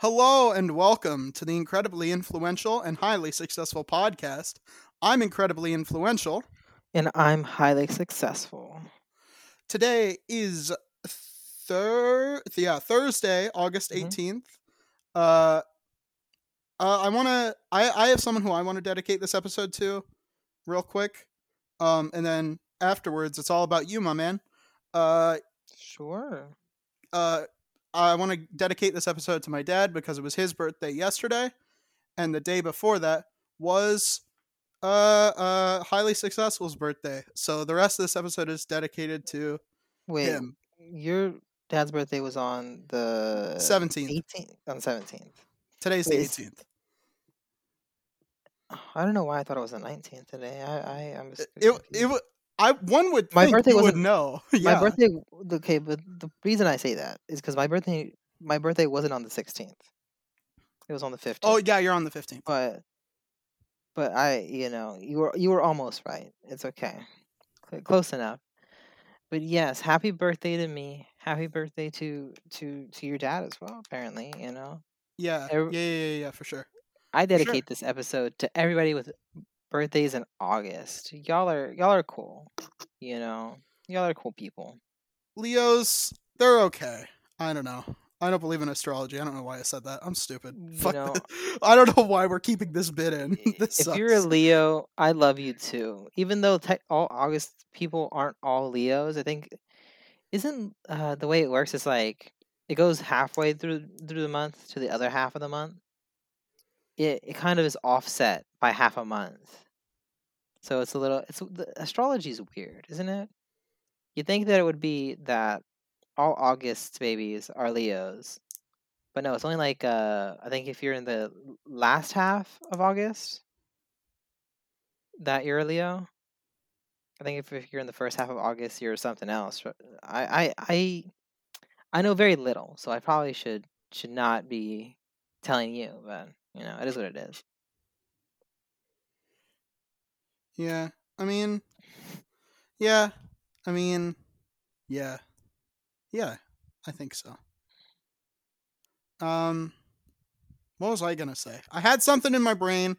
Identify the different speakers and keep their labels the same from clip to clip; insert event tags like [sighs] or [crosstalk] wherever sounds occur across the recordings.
Speaker 1: Hello and welcome to the incredibly influential and highly successful podcast. I'm incredibly influential.
Speaker 2: And I'm highly successful.
Speaker 1: Today is thir- yeah, Thursday, August
Speaker 2: Mhm.
Speaker 1: 18th. Uh uh, I want to I I have someone who I want to dedicate this episode to real quick. Um and then afterwards it's all about you, my man. Uh
Speaker 2: Sure.
Speaker 1: uh, I want to dedicate this episode to my dad because it was his birthday yesterday, and the day before that was uh uh highly successful's birthday. So the rest of this episode is dedicated to
Speaker 2: Wait,
Speaker 1: him.
Speaker 2: your dad's birthday was on the
Speaker 1: 17th.
Speaker 2: 18th, on the 17th.
Speaker 1: Today's
Speaker 2: Wait,
Speaker 1: the 18th.
Speaker 2: I don't know why I thought it was the 19th today. I, I I'm just
Speaker 1: It it, I one would
Speaker 2: My
Speaker 1: think
Speaker 2: birthday
Speaker 1: you would know. [laughs]
Speaker 2: my birthday. Okay, but the reason I say that is because my birthday my birthday wasn't on the 16th. It was on the 15th.
Speaker 1: Oh yeah, you're on the 15th.
Speaker 2: but but I, you know, you were you were almost right. It's okay, close enough. But yes, happy birthday to me. Happy birthday to to to your dad as well. Apparently, you know,
Speaker 1: Yeah.
Speaker 2: Every-
Speaker 1: Yeah, yeah, yeah, yeah, for sure.
Speaker 2: I
Speaker 1: sure.
Speaker 2: dedicate this episode to everybody with birthdays in August. Y'all are y'all are cool. You know, y'all are cool people.
Speaker 1: Leos, they're okay. I don't know. I don't believe in astrology. I don't know why I said that. I'm stupid. [laughs]
Speaker 2: You
Speaker 1: Fuck.
Speaker 2: know,
Speaker 1: I don't know why we're keeping this bit in. [laughs] this
Speaker 2: if you're a. Leo, I love you too. Even though te- all August people aren't all Leos, I think isn't uh, the way it works is like it goes halfway through through the month to the other half of the month. It it kind of is offset by half a month, so it's a little. It's astrology is weird, isn't it? You think that it would be that all August babies are Leos, but no, it's only like uh I think if you're in the last half of August, that you're a Leo. I think if, if you're in the first half of August, you're something else. I, I I I know very little, so I probably should should not be telling you, but you know, it is what it is.
Speaker 1: Yeah. I mean, yeah. I mean, yeah. Yeah. I think so. Um, what was I gonna say? I had something in my brain.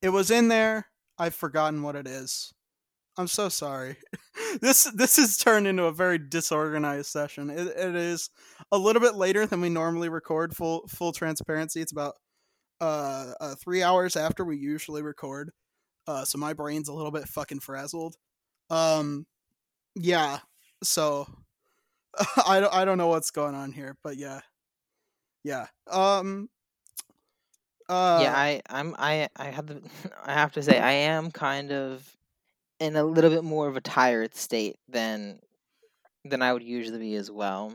Speaker 1: It was in there. I've forgotten what it is. I'm so sorry. [laughs] this this has turned into a very disorganized session. It, it is a little bit later than we normally record. Full full transparency. It's about uh, uh three hours after we usually record. Uh, so my brain's a little bit fucking frazzled. Um, yeah. So [laughs] I don't I don't know what's going on here, but yeah, yeah. Um. Uh,
Speaker 2: yeah, I I'm I I have the [laughs] I have to say I am kind of in a little bit more of a tired state than than I would usually be as well.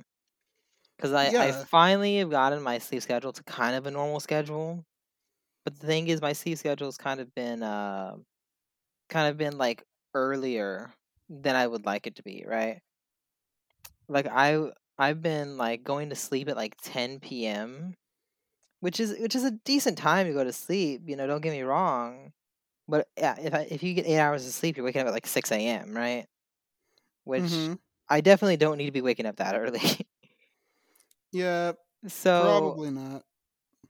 Speaker 2: Because I, I finally have gotten my sleep schedule to kind of a normal schedule. But the thing is my sleep schedule's kind of been uh kind of been like earlier than I would like it to be, right? Like I I've been like going to sleep at like 10 p.m. which is which is a decent time to go to sleep, you know, don't get me wrong. But yeah, if I, if you get 8 hours of sleep, you're waking up at like 6 a.m., right? Which
Speaker 1: mhm.
Speaker 2: I definitely don't need to be waking up that early. [laughs]
Speaker 1: Yeah,
Speaker 2: so
Speaker 1: probably not.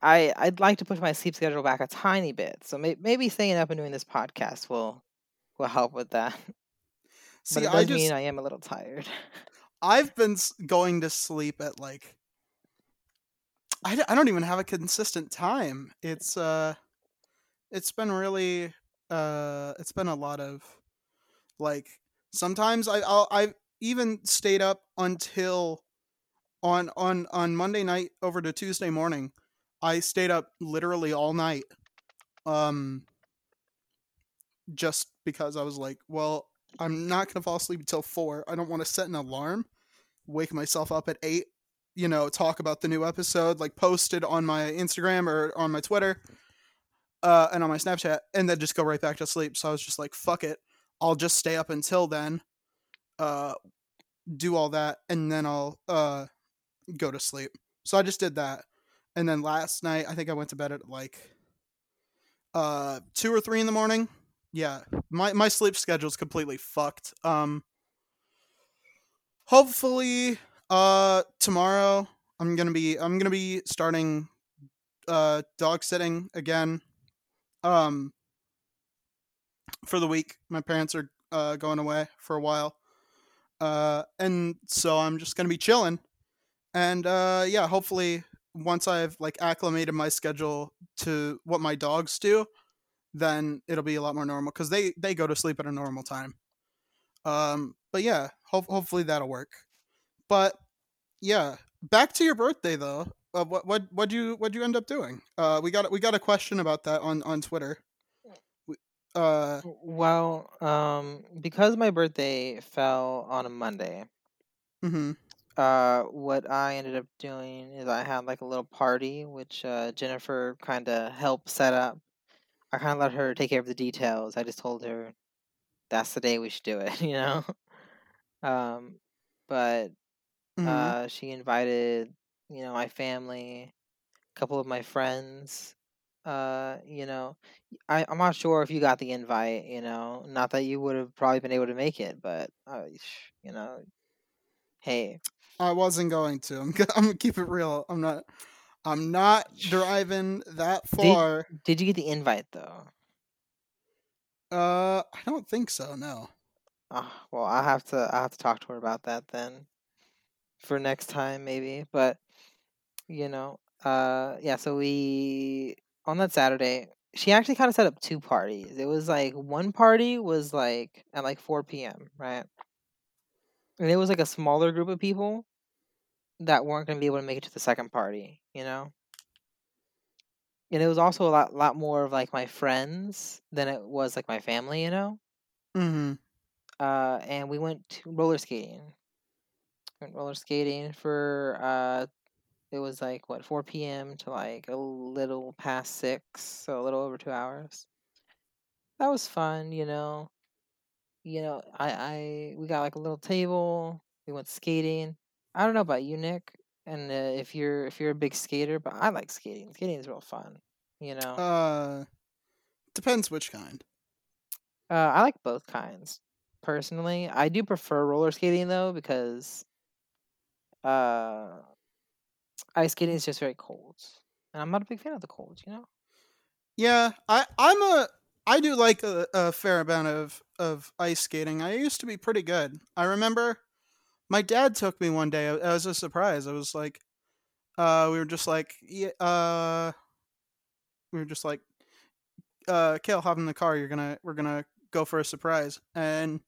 Speaker 2: I I'd like to push my sleep schedule back a tiny bit. So may, maybe staying up and doing this podcast will will help with that. [laughs]
Speaker 1: See,
Speaker 2: but it
Speaker 1: I just
Speaker 2: mean I am a little tired.
Speaker 1: I've been going to sleep at like I, I don't even have a consistent time. It's uh it's been really uh it's been a lot of like sometimes I I'll, I've even stayed up until on on on Monday night over to Tuesday morning. I stayed up literally all night. Um just because I was like, well, I'm not going to fall asleep until 4. I don't want to set an alarm, wake myself up at 8, you know, talk about the new episode, like posted on my Instagram or on my Twitter uh, and on my Snapchat, and then just go right back to sleep. So I was just like, fuck it. I'll just stay up until then, uh, do all that, and then I'll uh, go to sleep. So I just did that. And then last night, I think I went to bed at like uh, 2 or 3 in the morning yeah my my sleep schedule's completely fucked um hopefully uh tomorrow i'm gonna be i'm gonna be starting uh dog sitting again. Um for the week. My parents are uh going away for a while. Uh and so I'm just to be chilling. And uh yeah, hopefully once I've like acclimated my schedule to what my dogs do, then it'll be a lot more normal cuz they they go to sleep at a normal time. Um but yeah, ho- hopefully that'll work. But yeah, back to your birthday though. Uh, what what what you what do you end up doing? Uh, we got we got a question about that on on Twitter. Uh,
Speaker 2: Well, um, because my birthday fell on a Monday,
Speaker 1: mhm.
Speaker 2: Uh, what I ended up doing is I had like a little party, which uh, Jennifer kind of helped set up. I kind of let her take care of the details. I just told her that's the day we should do it, [laughs] you know. Um, but
Speaker 1: mhm.
Speaker 2: uh, she invited, you know, my family, a couple of my friends. Uh, you know, I I'm not sure if you got the invite. You know, not that you would have probably been able to make it, but uh, you know, hey,
Speaker 1: I wasn't going to. I'm [laughs] I'm gonna keep it real. I'm not. I'm not driving that far.
Speaker 2: did you get the invite though?
Speaker 1: Uh, I don't think so. No.
Speaker 2: Oh, well, I have to I have to talk to her about that then for next time maybe. But you know, uh, yeah. So we on that Saturday, she actually kind of set up two parties. It was like one party was like at like four p.m. right, and it was like a smaller group of people that weren't gonna be able to make it to the second party. You know. And it was also a lot, lot more of like my friends than it was like my family, you know.
Speaker 1: Mm-hmm.
Speaker 2: uh, and we went to roller skating. Went roller skating for uh, it was like what 4 p.m. to like a little past six, so a little over two hours. That was fun, you know. You know, I I we got like a little table. We went skating. I don't know about you, Nick, and uh, if you're if you're a big skater, but I like skating. Skating is real fun. You know,
Speaker 1: Uh, depends which kind.
Speaker 2: uh, I like both kinds personally. I do prefer roller skating though because uh ice skating is just very cold and i'm not a big fan of the cold you know
Speaker 1: Yeah, I I'm a I do like a, a fair amount of of ice skating. I used to be pretty good. I remember my dad took me one day as a surprise. I was like, uh, we were just like, uh, we were just like, uh, Kale, hop in the car. You're gonna we're gonna go for a surprise, and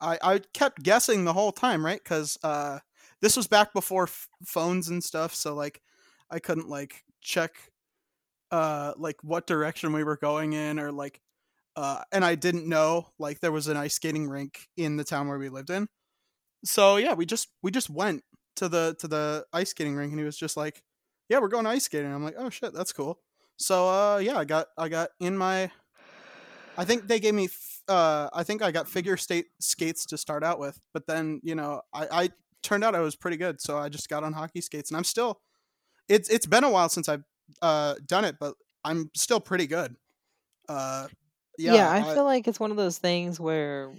Speaker 1: I I kept guessing the whole time, right? Because uh, this was back before f- phones and stuff, so like I couldn't like check uh like what direction we were going in or like uh and I didn't know like there was an ice skating rink in the town where we lived in. So yeah, we just we just went to the to the ice skating rink and he was just like, "Yeah, we're going ice skating." I'm like, "Oh shit, that's cool." So uh yeah, I got I got in my I think they gave me f- uh I think I got figure skate skates to start out with, but then, you know, I I turned out I was pretty good, so I just got on hockey skates and I'm still it's it's been a while since I've uh done it, but I'm still pretty good. Uh yeah,
Speaker 2: yeah, i
Speaker 1: I-
Speaker 2: feel like it's one of those things where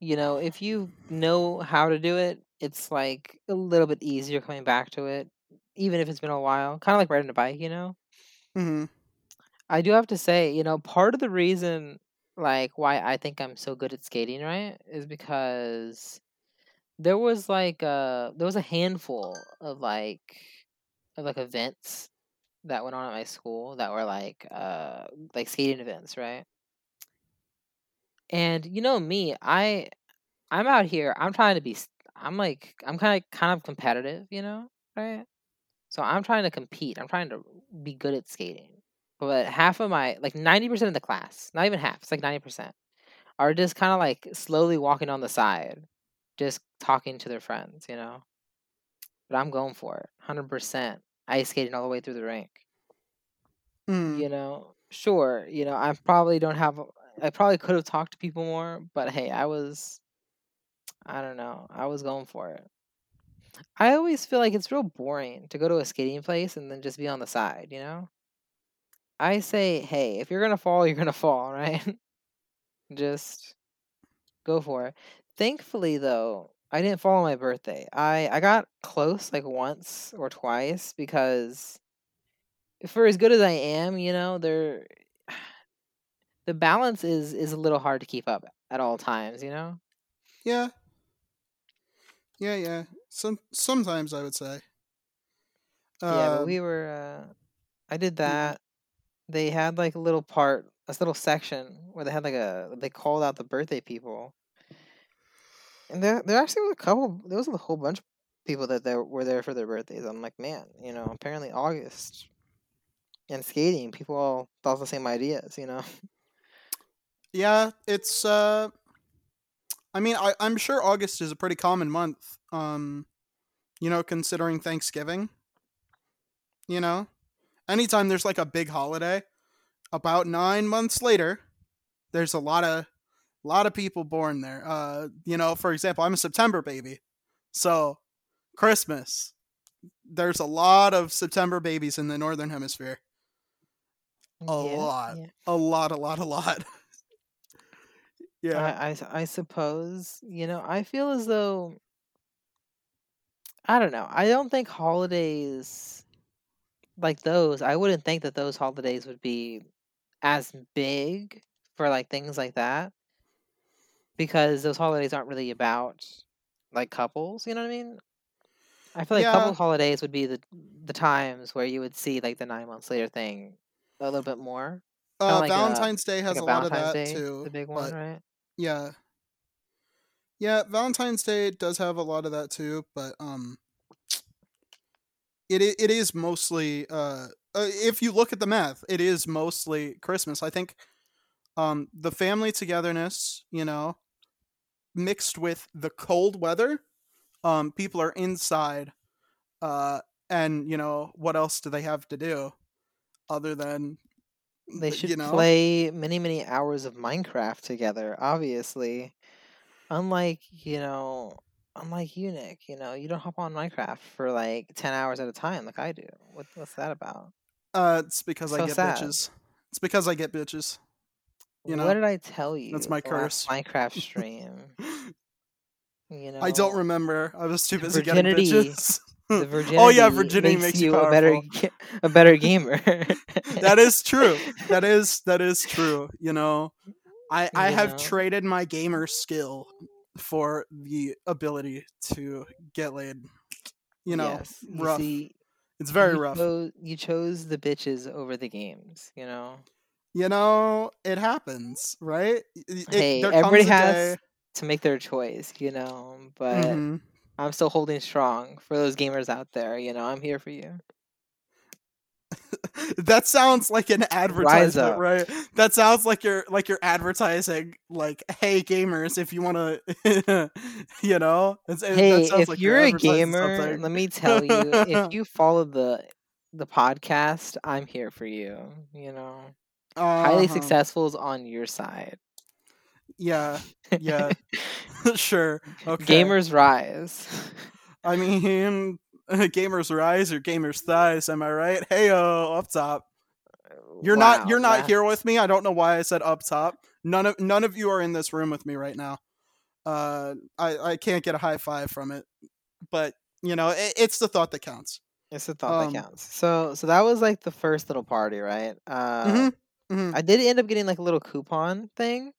Speaker 2: you know if you know how to do it it's like a little bit easier coming back to it even if it's been a while kind of like riding a bike you know
Speaker 1: mhm.
Speaker 2: i do have to say you know part of the reason like why i think i'm so good at skating right is because there was like uh there was a handful of like of like events that went on at my school that were like uh like skating events right and you know me i i'm out here i'm trying to be I'm like i'm kind of kind of competitive you know right? So i'm trying to compete i'm trying to be good at skating but half of my like 90% of the class not even half it's like 90% are just kind of like slowly walking on the side just talking to their friends you know? But i'm going for it 100% ice skating all the way through the rink.
Speaker 1: Mm.
Speaker 2: you know sure you know i probably don't have i probably could have talked to people more but hey i was i don't know i was going for it. I always feel like it's real boring to go to a skating place and then just be on the side you know? I say hey if you're gonna fall you're gonna [laughs] fall right? Just go for it. Thankfully though i didn't fall on my birthday. I i got close like once or twice because for as good as I am, you know, there the balance is is a little hard to keep up at all times, you know?
Speaker 1: Yeah. Yeah, yeah. Some sometimes I would say.
Speaker 2: Yeah, but
Speaker 1: Um,
Speaker 2: we were uh I did that. They had like a little part, a little section where they had like a they called out the birthday people. And there there actually was a couple there was a whole bunch of people that there were there for their birthdays. I'm like, man, you know, apparently August and skating, people all thought the same ideas, you know. [laughs]
Speaker 1: Yeah, it's uh I mean, I I'm sure August is a pretty common month. Um, you know, considering Thanksgiving, you know. Anytime there's like a big holiday, about 9 months later, there's a lot of a lot of people born there. Uh, you know, for example, I'm a September baby. So, Christmas, there's a lot of September babies in the northern hemisphere. A
Speaker 2: Yeah,
Speaker 1: lot.
Speaker 2: yeah.
Speaker 1: A lot, a lot, a lot. [laughs] yeah.
Speaker 2: I I suppose, you know, I feel as though I don't know. I don't think holidays like those, I wouldn't think that those holidays would be as big for like things like that because those holidays aren't really about like couples, you know what I mean? I feel like
Speaker 1: Yeah.
Speaker 2: couple holidays would be the the times where you would see like the 9 months later thing a little bit more.
Speaker 1: Uh,
Speaker 2: like a
Speaker 1: Valentine's Day
Speaker 2: like
Speaker 1: has
Speaker 2: a
Speaker 1: a lot of
Speaker 2: Valentine's
Speaker 1: that
Speaker 2: Day,
Speaker 1: too,
Speaker 2: the big one, right?
Speaker 1: Yeah, yeah, Valentine's Day does have a lot of that too, but um, it it is mostly uh, uh, if you look at the math, it is mostly Christmas. I think um the family togetherness, you know, mixed with the cold weather, um, people are inside, uh, and you know what else do they have to do other than
Speaker 2: They
Speaker 1: th- you
Speaker 2: should
Speaker 1: know
Speaker 2: play many, many hours of Minecraft together, obviously. Unlike, you know, unlike you, Nick, you know, you don't hop on Minecraft for like 10 hours at a time like I do. What, what's that about?
Speaker 1: uh, it's because I get
Speaker 2: sad.
Speaker 1: bitches. It's because I get bitches. You know
Speaker 2: What did I tell you
Speaker 1: that's my curse.
Speaker 2: Minecraft [laughs] stream? You know,
Speaker 1: I don't remember. I was too busy getting bitches.
Speaker 2: The
Speaker 1: oh yeah,
Speaker 2: virginity
Speaker 1: virginity
Speaker 2: makes
Speaker 1: makes
Speaker 2: you
Speaker 1: you
Speaker 2: a better, a better gamer. [laughs]
Speaker 1: That is true. That [laughs] is that is true. You know, I I
Speaker 2: you
Speaker 1: have
Speaker 2: know?
Speaker 1: traded my gamer skill for the ability to get laid. You know,
Speaker 2: yes, you
Speaker 1: rough.
Speaker 2: see,
Speaker 1: It's very
Speaker 2: you
Speaker 1: rough.
Speaker 2: chose, you chose the bitches over the games, you know?
Speaker 1: You know, it happens, right? It,
Speaker 2: Hey, everybody has
Speaker 1: day.
Speaker 2: to make their choice, you know, but
Speaker 1: hmm
Speaker 2: I'm still holding strong for those gamers out there, you know, I'm here for you. [laughs]
Speaker 1: that sounds like an advertisement, right? That sounds like you're like you're advertising like, "Hey gamers, if you want to, [laughs] you know." It's,
Speaker 2: Hey, if
Speaker 1: like
Speaker 2: you're
Speaker 1: you're
Speaker 2: a gamer,
Speaker 1: something.
Speaker 2: let me tell you, if you follow the the podcast, I'm here for you, you know. Highly
Speaker 1: uh-huh.
Speaker 2: successful is on your side.
Speaker 1: Yeah, yeah, [laughs] [laughs] sure. Okay.
Speaker 2: Gamers rise. [laughs]
Speaker 1: I mean, gamers rise or gamers thighs. Am I right? Heyo, up top. You're not. You're not here with me. I don't know why I said up top. None of none of you are in this room with me right now. Uh, I I can't get a high five from it, but you know, it, it's the thought that counts.
Speaker 2: it's the thought
Speaker 1: Um.
Speaker 2: that counts. So so that was like the first little party, right? Uh
Speaker 1: hmm hmm
Speaker 2: I did end up getting like a little coupon thing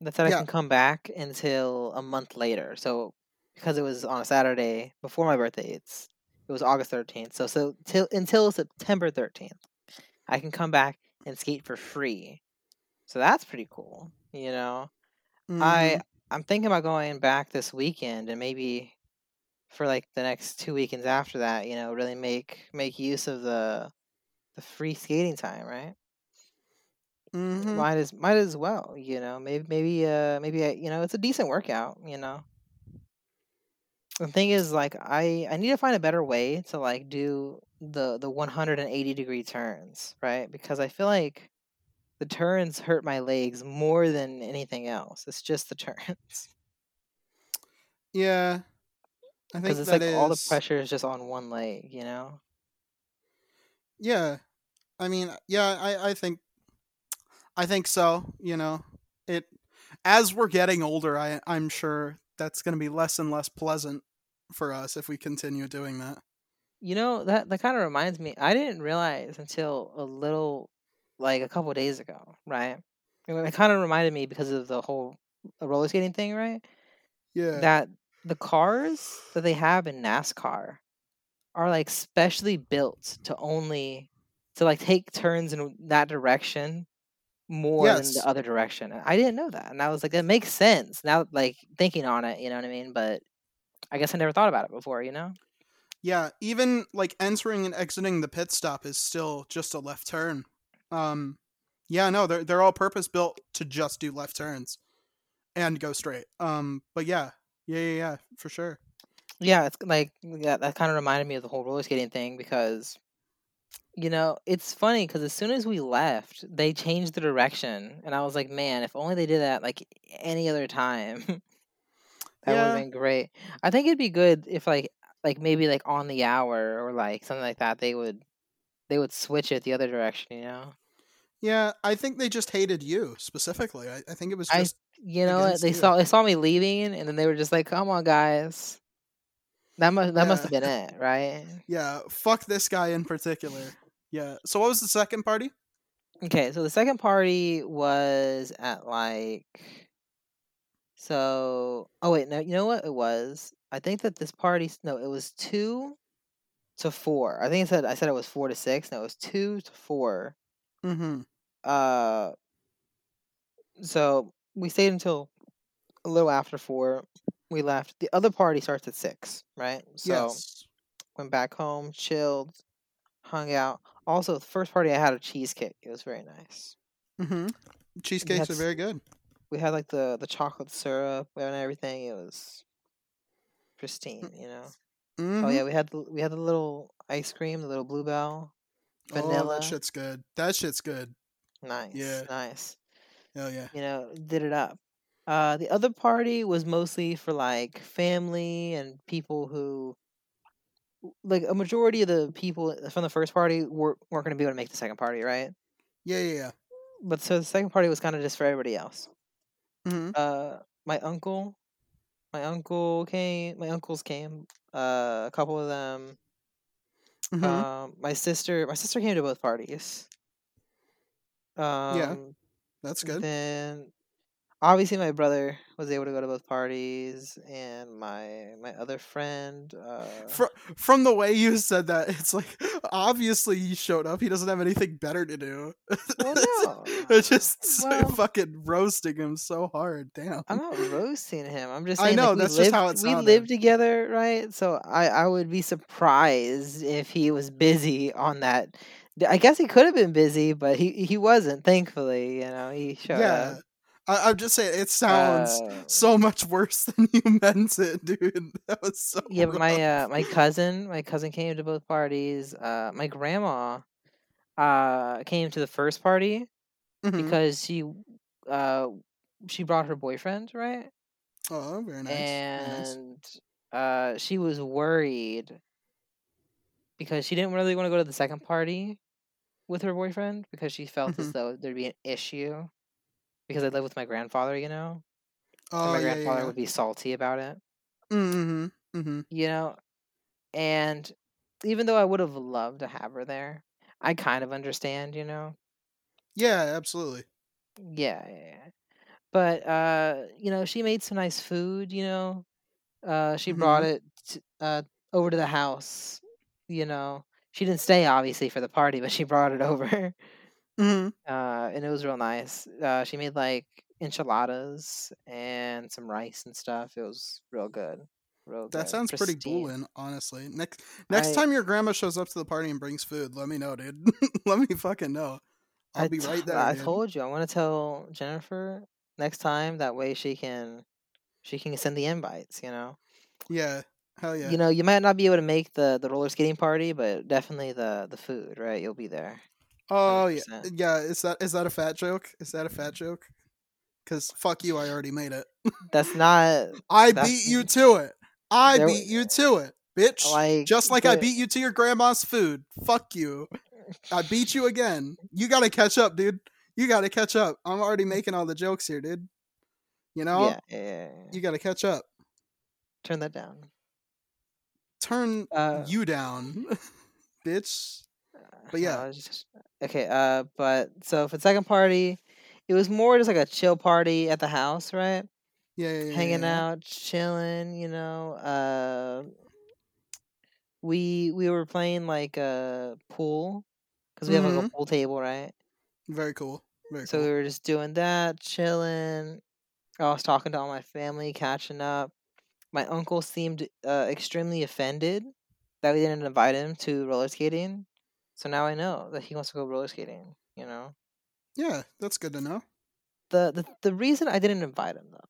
Speaker 2: that said I can come back until a month later. So because it was on a Saturday before my birthday, it's it was August thirteenth. So so till until September thirteenth, I can come back and skate for free. So that's pretty cool. You know,
Speaker 1: hmm
Speaker 2: I I'm thinking about going back this weekend and maybe for like the next two weekends after that. You know, really make make use of the the free skating time, right?
Speaker 1: Hmm
Speaker 2: Might as might as well, you know. Maybe maybe uh maybe I, you know it's a decent workout, you know. The thing is, like I I need to find a better way to like do the the 180 degree turns, right? Because I feel like the turns hurt my legs more than anything else. It's just the turns [laughs]
Speaker 1: Yeah, I
Speaker 2: because
Speaker 1: think
Speaker 2: it's like all the pressure is just on one leg, you know.
Speaker 1: Yeah, I mean, yeah, I I think I think so. You know, it as we're getting older, I I'm sure that's going to be less and less pleasant for us if we continue doing that.
Speaker 2: You know that that kind of reminds me. I didn't realize until a little, like a couple days ago, right? And It kind of reminded me because of the whole roller skating thing, right?
Speaker 1: Yeah.
Speaker 2: That the cars that they have in NASCAR are like specially built to only to like take turns in that direction more than
Speaker 1: Yes.
Speaker 2: the other direction. I didn't know that, and I was like, that makes sense now. Like thinking on it, you know what I mean? But I guess I never thought about it before, you know?
Speaker 1: Yeah, even like entering and exiting the pit stop is still just a left turn. Um yeah, no, they're they're all purpose built to just do left turns and go straight. Um but yeah. Yeah, yeah, yeah, for sure.
Speaker 2: Yeah, it's like yeah, that kind of reminded me of the whole roller skating thing because you know it's funny because as soon as we left, they changed the direction, and I was like, man, if only they did that like any other time, [laughs] that would have
Speaker 1: Yeah.
Speaker 2: been great. I think it'd be good if like like maybe like on the hour or like something like that they would they would switch it the other direction, you know.
Speaker 1: Yeah, I think they just hated you specifically. I, I think it was
Speaker 2: I
Speaker 1: just
Speaker 2: you know what
Speaker 1: against
Speaker 2: they
Speaker 1: you.
Speaker 2: saw they saw me leaving, and then they were just like, come on, guys. That must that must have been it, right?
Speaker 1: yeah, fuck this guy in particular. Yeah. So what was the second party?
Speaker 2: Okay, so the second party was at like so oh wait, no, you know what it was? I think that this party no, it was 2 to 4. I think I said I said it was 4 to 6. No, it was 2 to 4.
Speaker 1: Mm-hmm.
Speaker 2: Uh so we stayed until a little after 4. We left. The other party starts at 6, right? So
Speaker 1: yes.
Speaker 2: went back home, chilled, hung out. Also, the first party I had a cheesecake. It was very nice.
Speaker 1: Mm-hmm. Cheesecakes are very good.
Speaker 2: we had like the the chocolate syrup and everything. It was pristine, you know.
Speaker 1: Mm-hmm.
Speaker 2: Oh yeah, we had the we had the little ice cream, the little Blue
Speaker 1: Bell,
Speaker 2: vanilla.
Speaker 1: Oh, that shit's good. That shit's good.
Speaker 2: nice,
Speaker 1: Yeah.
Speaker 2: nice.
Speaker 1: Oh yeah.
Speaker 2: You know, did it up. Uh, the other party was mostly for like family and people who, like a majority of the people from the first party were weren't going to be able to make the second party, right?
Speaker 1: Yeah, yeah, yeah.
Speaker 2: But so the second party was kind of just for everybody else.
Speaker 1: Mm-hmm.
Speaker 2: uh my uncle my uncle came my uncles came uh a couple of them
Speaker 1: Mm-hmm.
Speaker 2: um my sister my sister came to both parties um
Speaker 1: That's good.
Speaker 2: then obviously my brother was able to go to both parties and my my other friend uh
Speaker 1: Fr- from the way you said that, it's like obviously he showed up. He doesn't have anything better to do.
Speaker 2: well [laughs] no
Speaker 1: it's just so
Speaker 2: Well-
Speaker 1: fucking roasting him so hard. Damn.
Speaker 2: I'm not roasting him. I'm just
Speaker 1: I know,
Speaker 2: like, we
Speaker 1: that's just
Speaker 2: lived,
Speaker 1: how it
Speaker 2: we lived together, right? So I I would be surprised if he was busy on that. I guess he could have been busy, but he he wasn't. Thankfully, you know, he showed
Speaker 1: yeah.
Speaker 2: up.
Speaker 1: I- I'm just saying it sounds
Speaker 2: Uh,
Speaker 1: so much worse [laughs] than you meant it, dude. [laughs] That was so.
Speaker 2: yeah, but my uh my cousin, my cousin came to both parties. Uh, my grandma, uh, came to the first party
Speaker 1: Mhm.
Speaker 2: because she, uh, she brought her boyfriend, right?
Speaker 1: Oh, very nice. very nice.
Speaker 2: and uh, she was worried because she didn't really want to go to the second party with her boyfriend because she felt as
Speaker 1: Mhm.
Speaker 2: though there'd be an issue because I live with my grandfather, you know, and
Speaker 1: Oh
Speaker 2: my
Speaker 1: yeah,
Speaker 2: grandfather
Speaker 1: yeah.
Speaker 2: would be salty about it,
Speaker 1: Mm-hmm. Mm-hmm.
Speaker 2: you know, and even though I would have loved to have her there, I kind of understand, you know.
Speaker 1: Yeah, absolutely.
Speaker 2: Yeah, yeah, yeah. But uh, you know, she made some nice food, you know. Uh she brought it t- uh over to the house, you know. She didn't stay obviously for the party, but she brought it [laughs] over.
Speaker 1: Mm-hmm.
Speaker 2: Uh and it was real nice. Uh she made like enchiladas and some rice and stuff. It was real good. Real good.
Speaker 1: That sounds pretty
Speaker 2: pristine.
Speaker 1: bullin', honestly. Next next
Speaker 2: I-
Speaker 1: time your grandma shows up to the party and brings food, let me know, dude. [laughs] let me fucking know. I'll
Speaker 2: I
Speaker 1: be right there.
Speaker 2: I
Speaker 1: dude.
Speaker 2: told you I want to tell Jennifer next time that way she can she can send the invites, you know.
Speaker 1: Yeah. Hell yeah.
Speaker 2: You know, you might not be able to make the the roller skating party, but definitely the the food, right? You'll be there.
Speaker 1: Oh yeah.
Speaker 2: 100%.
Speaker 1: Yeah, is that is that a fat joke? Is that a fat joke? Cuz fuck you, I already made it.
Speaker 2: That's not [laughs]
Speaker 1: I
Speaker 2: That's-
Speaker 1: beat you to it. I
Speaker 2: There-
Speaker 1: beat you to it, bitch.
Speaker 2: like
Speaker 1: Just like I beat you to your grandma's food. Fuck you. I beat you again. You got to catch up, dude. You got to catch up. I'm already making all the jokes here, dude. You know?
Speaker 2: Yeah, yeah, yeah, yeah.
Speaker 1: You got to catch up.
Speaker 2: Turn that down.
Speaker 1: turn
Speaker 2: Uh,
Speaker 1: you down, [laughs] bitch. [laughs] But yeah.
Speaker 2: just- okay. Uh, but so for the second party, it was more just like a chill party at the house, right?
Speaker 1: Yeah, yeah, yeah,
Speaker 2: hanging
Speaker 1: yeah.
Speaker 2: out, chilling, you know. Uh, we we were playing like a pool because we have like a
Speaker 1: Mhm.
Speaker 2: pool table, right?
Speaker 1: Very cool. Very
Speaker 2: So
Speaker 1: cool.
Speaker 2: we were just doing that, chilling. I was talking to all my family, catching up. My uncle seemed uh, extremely offended that we didn't invite him to roller skating. So now I know that he wants to go roller skating. You know,
Speaker 1: Yeah, that's good to know.
Speaker 2: the the the reason I didn't invite him though,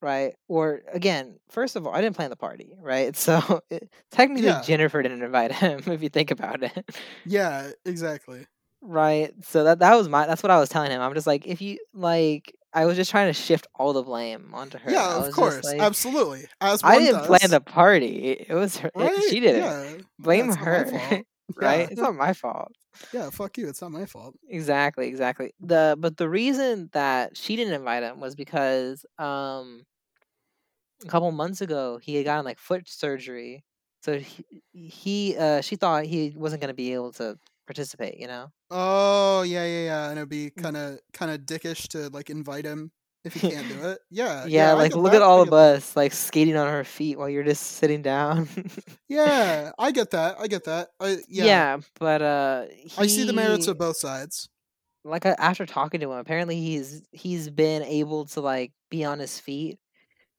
Speaker 2: right? Or again, first of all, I didn't plan the party, right? [laughs] So it, technically,
Speaker 1: Yeah.
Speaker 2: Jennifer didn't invite him [laughs] if you think about it,
Speaker 1: Yeah, exactly.
Speaker 2: right? So that that was my that's what I was telling him. I'm just like, if you like, I was just trying to shift all the blame onto her.
Speaker 1: Yeah, of course.
Speaker 2: like,
Speaker 1: Absolutely. As one
Speaker 2: I didn't plan the party. It was her. [laughs] it- she did it. Blame her. Right? It's not my fault.
Speaker 1: Yeah, fuck you. It's not my fault.
Speaker 2: Exactly, exactly. The but the reason that she didn't invite him was because um a couple months ago he had gotten like foot surgery. So he, he uh she thought he wasn't going to be able to participate, you know.
Speaker 1: Oh, yeah, yeah, yeah. And it'd be kind of kind of dickish to like invite him if you [laughs] can't do it. Yeah.
Speaker 2: yeah,
Speaker 1: I
Speaker 2: like look
Speaker 1: that,
Speaker 2: at all of
Speaker 1: that.
Speaker 2: us like skating on our feet while you're just sitting down. [laughs]
Speaker 1: Yeah, I get that. I get that. I
Speaker 2: yeah.
Speaker 1: yeah.
Speaker 2: but uh
Speaker 1: I see the merits of both sides.
Speaker 2: like after talking to him, apparently he's he's been able to like be on his feet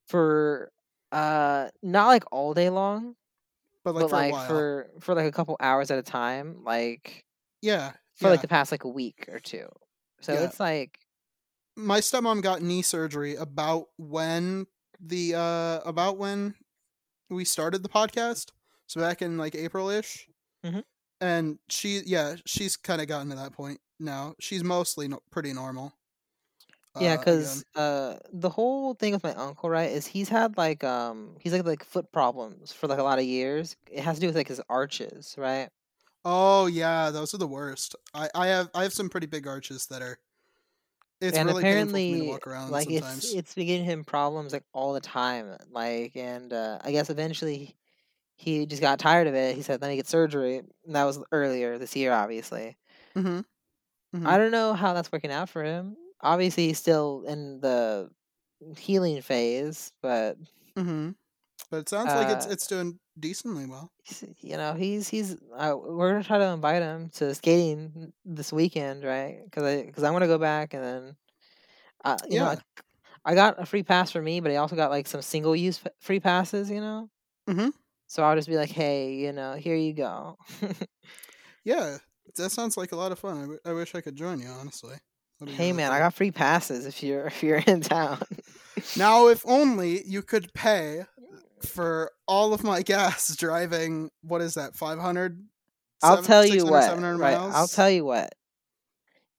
Speaker 2: for uh not like all day long,
Speaker 1: But like
Speaker 2: but
Speaker 1: for a
Speaker 2: like
Speaker 1: while.
Speaker 2: for for like a couple hours at a time, like
Speaker 1: yeah.
Speaker 2: for
Speaker 1: yeah.
Speaker 2: like the past like a week or two. So
Speaker 1: Yeah.
Speaker 2: it's like
Speaker 1: my stepmom got knee surgery about when the uh about when we started the podcast so back in like april-ish
Speaker 2: Mhm.
Speaker 1: and she yeah she's kind of gotten to that point now she's mostly no- pretty normal
Speaker 2: yeah,
Speaker 1: uh,
Speaker 2: because
Speaker 1: again.
Speaker 2: uh the whole thing with my uncle, right, is he's had like um he's like like foot problems for like a lot of years. It has to do with like his arches, right?
Speaker 1: oh yeah those are the worst i i have i have some pretty big arches that are it's
Speaker 2: and
Speaker 1: really painful for me
Speaker 2: apparently
Speaker 1: walk around
Speaker 2: like
Speaker 1: sometimes
Speaker 2: it's it's been giving him problems like all the time like and uh i guess eventually he just got tired of it he said let me get surgery and that was earlier this year obviously
Speaker 1: mm-hmm. Mhm.
Speaker 2: i don't know how that's working out for him obviously he's still in the healing phase but
Speaker 1: Mm-hmm. But it sounds like it's
Speaker 2: Uh,
Speaker 1: it's doing decently well.
Speaker 2: you know he's he's uh, we're gonna try to invite him to skating this weekend right because i because i want to go back and then uh, you know
Speaker 1: Yeah.
Speaker 2: I, I got a free pass for me but i also got like some single use free passes you know
Speaker 1: Mhm.
Speaker 2: so i'll just be like hey you know here you go [laughs]
Speaker 1: Yeah, that sounds like a lot of fun. I, w- I wish I could join you, honestly.
Speaker 2: Hey man i got free passes if you're [laughs] if you're in town
Speaker 1: Now, if only you could pay for all of my [laughs] gas driving. What is that? Five hundred.
Speaker 2: i'll tell you what
Speaker 1: 700
Speaker 2: right i'll tell you what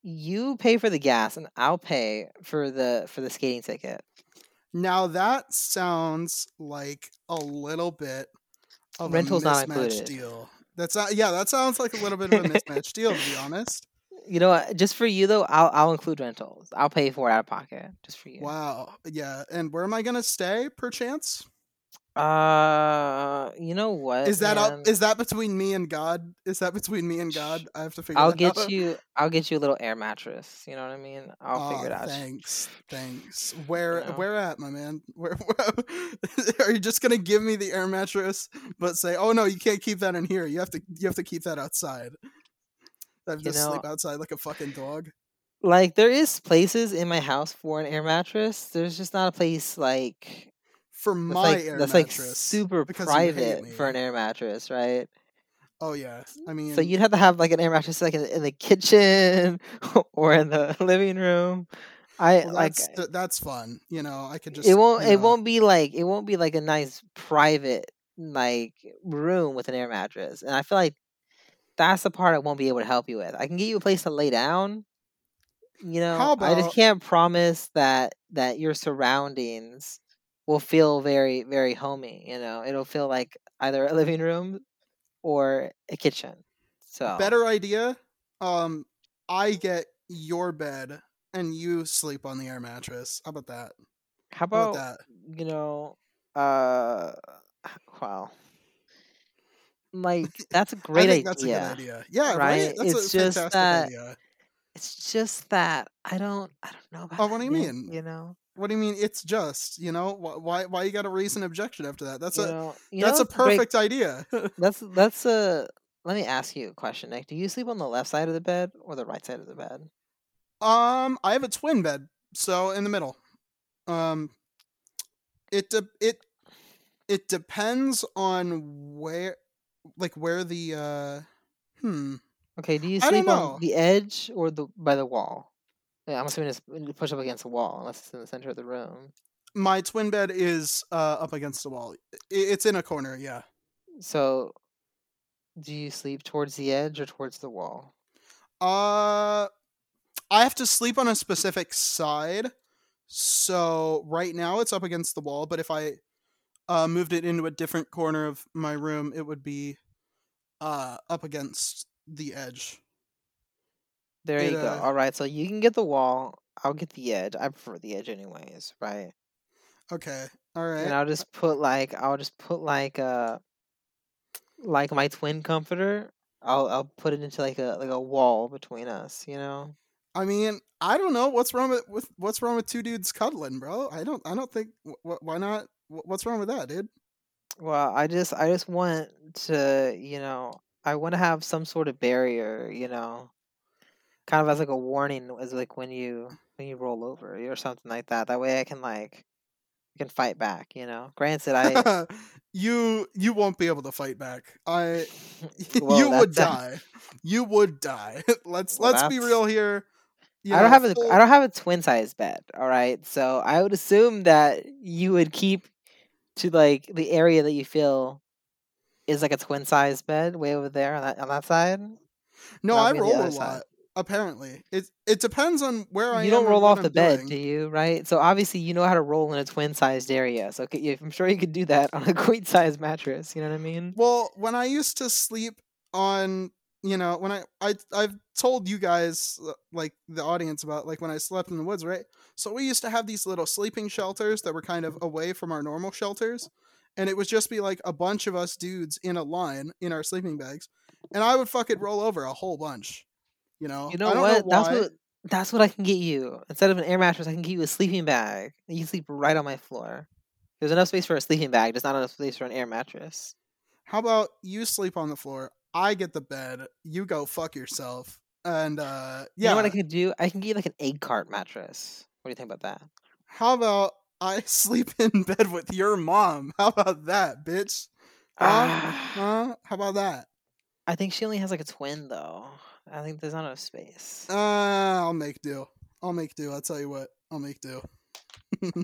Speaker 2: you pay for the gas and i'll pay for the for the skating ticket
Speaker 1: Now that sounds like a little bit of
Speaker 2: Rental's
Speaker 1: a
Speaker 2: not included.
Speaker 1: deal. That's not. Yeah, that sounds like a little bit of a [laughs] mismatched deal, to be honest.
Speaker 2: You know what? Just for you though, I'll I'll include rentals. I'll pay for it out of pocket just for you.
Speaker 1: Wow. Yeah. And where am I gonna stay, perchance?
Speaker 2: Uh, you know what?
Speaker 1: Is that up? Is that between me and God? Is that between me and God? I have to figure.
Speaker 2: I'll get
Speaker 1: out.
Speaker 2: you. I'll get you a little air mattress. You know what I mean? I'll figure it out.
Speaker 1: Thanks, thanks. Where,
Speaker 2: know?
Speaker 1: where at, my man? [laughs] Where, are you just gonna give me the air mattress, but say, "Oh no, you can't keep that in here. You have to, you have to keep that outside." I have
Speaker 2: You
Speaker 1: to
Speaker 2: know-
Speaker 1: sleep outside like a fucking dog.
Speaker 2: Like there is places in my house for an air mattress. There's just not a place like
Speaker 1: For
Speaker 2: that's
Speaker 1: my
Speaker 2: like
Speaker 1: air
Speaker 2: that's like
Speaker 1: mattress,
Speaker 2: super
Speaker 1: because you hate
Speaker 2: private for an air mattress, right?
Speaker 1: Oh yeah, I mean,
Speaker 2: So you'd have to have like an air mattress like in, in the kitchen [laughs] or in the living room. I
Speaker 1: well,
Speaker 2: like
Speaker 1: that's th- that's fun. You know, I could just.
Speaker 2: it won't
Speaker 1: you
Speaker 2: it won't be like it won't be like a nice private like room with an air mattress and i feel like that's the part i won't be able to help you with i can get you a place to lay down you know
Speaker 1: How
Speaker 2: i just can't promise that that your surroundings will feel very very homey you know it'll feel like either a living room or a kitchen so
Speaker 1: better idea. Um, I get your bed and you sleep on the air mattress. How about that?
Speaker 2: how
Speaker 1: How
Speaker 2: about
Speaker 1: about that?
Speaker 2: you know uh well like that's a great
Speaker 1: think that's a good
Speaker 2: idea,
Speaker 1: idea. Yeah, right.
Speaker 2: right?
Speaker 1: That's
Speaker 2: It's
Speaker 1: a
Speaker 2: just
Speaker 1: fantastic
Speaker 2: that
Speaker 1: idea.
Speaker 2: it's just that I don't I don't know about.
Speaker 1: Oh, what do you mean?
Speaker 2: You know,
Speaker 1: What do you mean? It's just you know why why you got to raise an objection after that? That's
Speaker 2: you
Speaker 1: a
Speaker 2: know, you know.
Speaker 1: that's a
Speaker 2: It's a great.
Speaker 1: perfect idea. [laughs]
Speaker 2: That's that's a. Let me ask you a question, Nick. Do you sleep on the left side of the bed or the right side of the bed?
Speaker 1: um, I have a twin bed, so in the middle. Um, it de- it it depends on where, like where the uh, hmm.
Speaker 2: Okay. Do you sleep on the edge or the by the wall? Yeah, I'm assuming it's push up against the wall unless it's in the center of the room.
Speaker 1: My twin bed is uh up against the wall. It's in a corner. Yeah.
Speaker 2: So, do you sleep towards the edge or towards the wall?
Speaker 1: Uh, I have to sleep on a specific side. So right now it's up against the wall, but if I uh, moved it into a different corner of my room, it would be uh, up against the edge.
Speaker 2: There
Speaker 1: It
Speaker 2: you go.
Speaker 1: uh,
Speaker 2: All right. So you can get the wall. I'll get the edge. I prefer the edge, anyways. Right.
Speaker 1: okay, All right. And.
Speaker 2: I'll just put like I'll just put like uh like my twin comforter. I'll I'll put it into like a like a wall between us. You know.
Speaker 1: I mean, I don't know what's wrong with, with what's wrong with two dudes cuddling, bro. I don't I don't think wh- wh- why not. What's wrong with that, dude?
Speaker 2: Well, I just I just want to you know I want to have some sort of barrier. You know. Kind of as like a warning, as like when you when you roll over or something like that. That way I can like I can fight back. You know. Granted, I [laughs]
Speaker 1: you you won't be able to fight back. I [laughs] [laughs]
Speaker 2: well
Speaker 1: you would
Speaker 2: that's
Speaker 1: die. You would die. let's
Speaker 2: well
Speaker 1: let's be real here. You
Speaker 2: I don't
Speaker 1: know,
Speaker 2: have a I
Speaker 1: full
Speaker 2: don't have a twin size bed, all right? So I would assume that you would keep to like the area that you feel is like a twin size bed way over there on that on that side.
Speaker 1: No, I
Speaker 2: be on the
Speaker 1: roll a
Speaker 2: side.
Speaker 1: Apparently, it it depends on where I am.
Speaker 2: You
Speaker 1: don't
Speaker 2: roll off
Speaker 1: I'm
Speaker 2: the bed, do you? Right? So obviously you know how to roll in a twin sized area. So I'm sure you could do that on a [laughs] queen sized mattress. You know what I mean?
Speaker 1: Well, when I used to sleep on, you know, when I I I've told you guys uh, like the audience about like when I slept in the woods, right? So we used to have these little sleeping shelters that were kind of away from our normal shelters, and it would just be like a bunch of us dudes in a line in our sleeping bags, and I would fucking roll over a whole bunch. You know,
Speaker 2: You know
Speaker 1: I don't
Speaker 2: what?
Speaker 1: know
Speaker 2: That's what that's what I can get you. Instead of an air mattress, I can get you a sleeping bag. You sleep right on my floor. There's enough space for a sleeping bag, There's not enough space for an air mattress.
Speaker 1: How about you sleep on the floor? I get the bed. You go fuck yourself. And uh
Speaker 2: You know what I
Speaker 1: yeah,
Speaker 2: could do? I can get you like an egg cart mattress. What do you think about that?
Speaker 1: how about I [laughs] sleep in bed with your mom? How about that, bitch?
Speaker 2: Ah,
Speaker 1: Huh? How about that?
Speaker 2: I think she only has like a twin though. I think there's not enough space.
Speaker 1: Uh, I'll make do. I'll make do. I'll tell you what. I'll make do.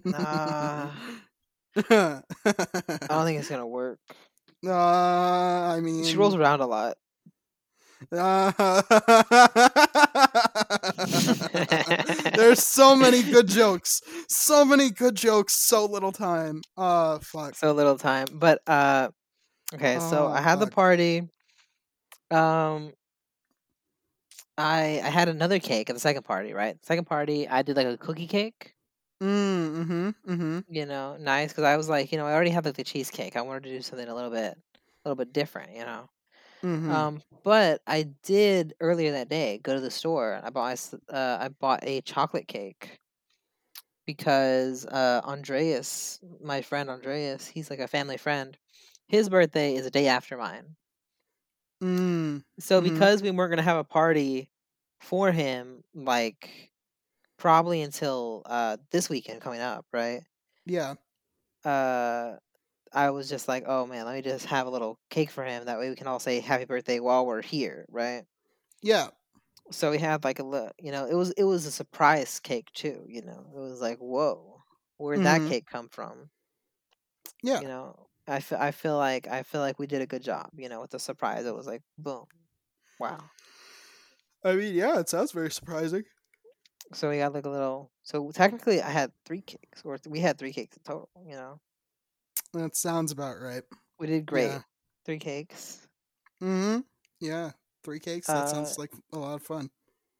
Speaker 2: Nah,
Speaker 1: uh, [laughs]
Speaker 2: I don't think it's gonna work.
Speaker 1: I mean,
Speaker 2: She rolls around a lot.
Speaker 1: uh, [laughs] there's so many good jokes. So many good jokes. So little time. Uh, fuck.
Speaker 2: so little time. But uh okay, so
Speaker 1: Oh,
Speaker 2: I had the party. Um I I had another cake at the second party, right? Second party, I did like a cookie cake.
Speaker 1: Mm, mm-hmm, mm-hmm.
Speaker 2: you know, nice because I was like, you know, I already had like the cheesecake. I wanted to do something a little bit, a little bit different, you know.
Speaker 1: Mm-hmm.
Speaker 2: Um, but I did earlier that day go to the store. and I bought, uh, I bought a chocolate cake because uh, Andreas, my friend Andreas, he's like a family friend. His birthday is a day after mine.
Speaker 1: Mm,
Speaker 2: So
Speaker 1: Mhm.
Speaker 2: because we weren't gonna have a party for him, like probably until uh this weekend coming up, right?
Speaker 1: yeah.
Speaker 2: uh I was just like, oh man, let me just have a little cake for him. That way we can all say happy birthday while we're here, right?
Speaker 1: Yeah.
Speaker 2: So we had like a little, you know, it was it was a surprise cake too. You know, it was like, whoa, where'd that
Speaker 1: Mhm.
Speaker 2: cake come from?
Speaker 1: Yeah.
Speaker 2: You know, I feel I feel like I feel like we did a good job. You know, with the surprise, it was like, boom, wow.
Speaker 1: I mean, yeah, it sounds very surprising.
Speaker 2: So we got like a little. So technically, I had three cakes, or th- we had three cakes in total. You know,
Speaker 1: That sounds about right.
Speaker 2: we did great.
Speaker 1: Yeah.
Speaker 2: Three cakes.
Speaker 1: Mm-hmm. Yeah. Three cakes. That
Speaker 2: Uh,
Speaker 1: sounds like a lot of fun.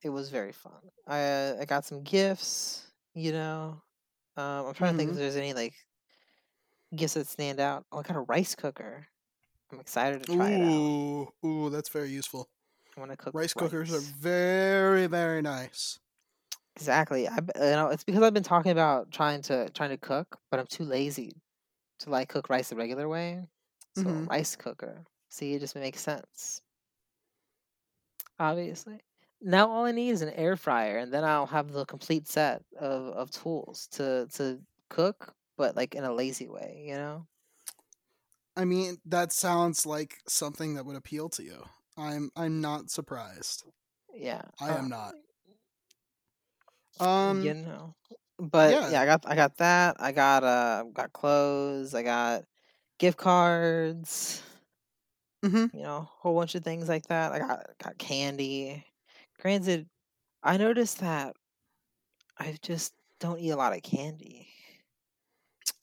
Speaker 2: it was very fun. I uh, I got some gifts, you know. Um, I'm trying to think if
Speaker 1: Mhm.
Speaker 2: there's any like gifts that stand out. Oh, I got a rice cooker. I'm excited to try it out.
Speaker 1: Ooh, ooh, that's very useful.
Speaker 2: I want to cook
Speaker 1: Rice cookers are very, very nice.
Speaker 2: Exactly. I you know it's because I've been talking about trying to trying to cook, but I'm too lazy to like cook rice the regular way. So
Speaker 1: Mhm.
Speaker 2: rice cooker. See, it just makes sense. Obviously. Now all I need is an air fryer, and then I'll have the complete set of, of tools to to cook, but like in a lazy way, you know?
Speaker 1: I mean, that sounds like something that would appeal to you. I'm I'm not surprised.
Speaker 2: Yeah.
Speaker 1: I
Speaker 2: uh,
Speaker 1: am not. Um
Speaker 2: you know. But
Speaker 1: yeah.
Speaker 2: yeah. I got I got that. I got uh got clothes. I got gift cards.
Speaker 1: mhm.
Speaker 2: You know, a whole bunch of things like that. I got got candy. Granted, I noticed that I just don't eat a lot of candy.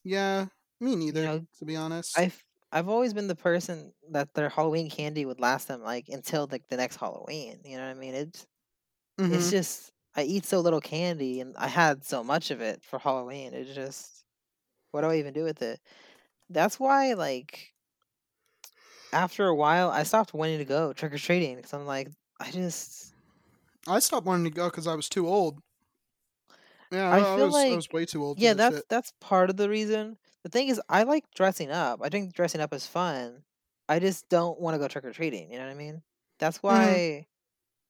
Speaker 1: Yeah, me neither,
Speaker 2: know,
Speaker 1: to be honest.
Speaker 2: I've I've always been the person that their Halloween candy would last them like until like the next Halloween. You know what I mean? It's it's
Speaker 1: Mhm.
Speaker 2: just I eat so little candy and I had so much of it for Halloween. It's just what do I even do with it? That's why like after a while I stopped wanting to go trick or treating because I'm like I just
Speaker 1: I stopped wanting to go because I was too old. Yeah,
Speaker 2: I
Speaker 1: I,
Speaker 2: feel
Speaker 1: was I
Speaker 2: like-
Speaker 1: was way too old.
Speaker 2: yeah that's
Speaker 1: shit.
Speaker 2: that's part of the reason. The thing is I like dressing up. I think dressing up is fun. I just don't want to go trick or treating. You know what I mean? That's why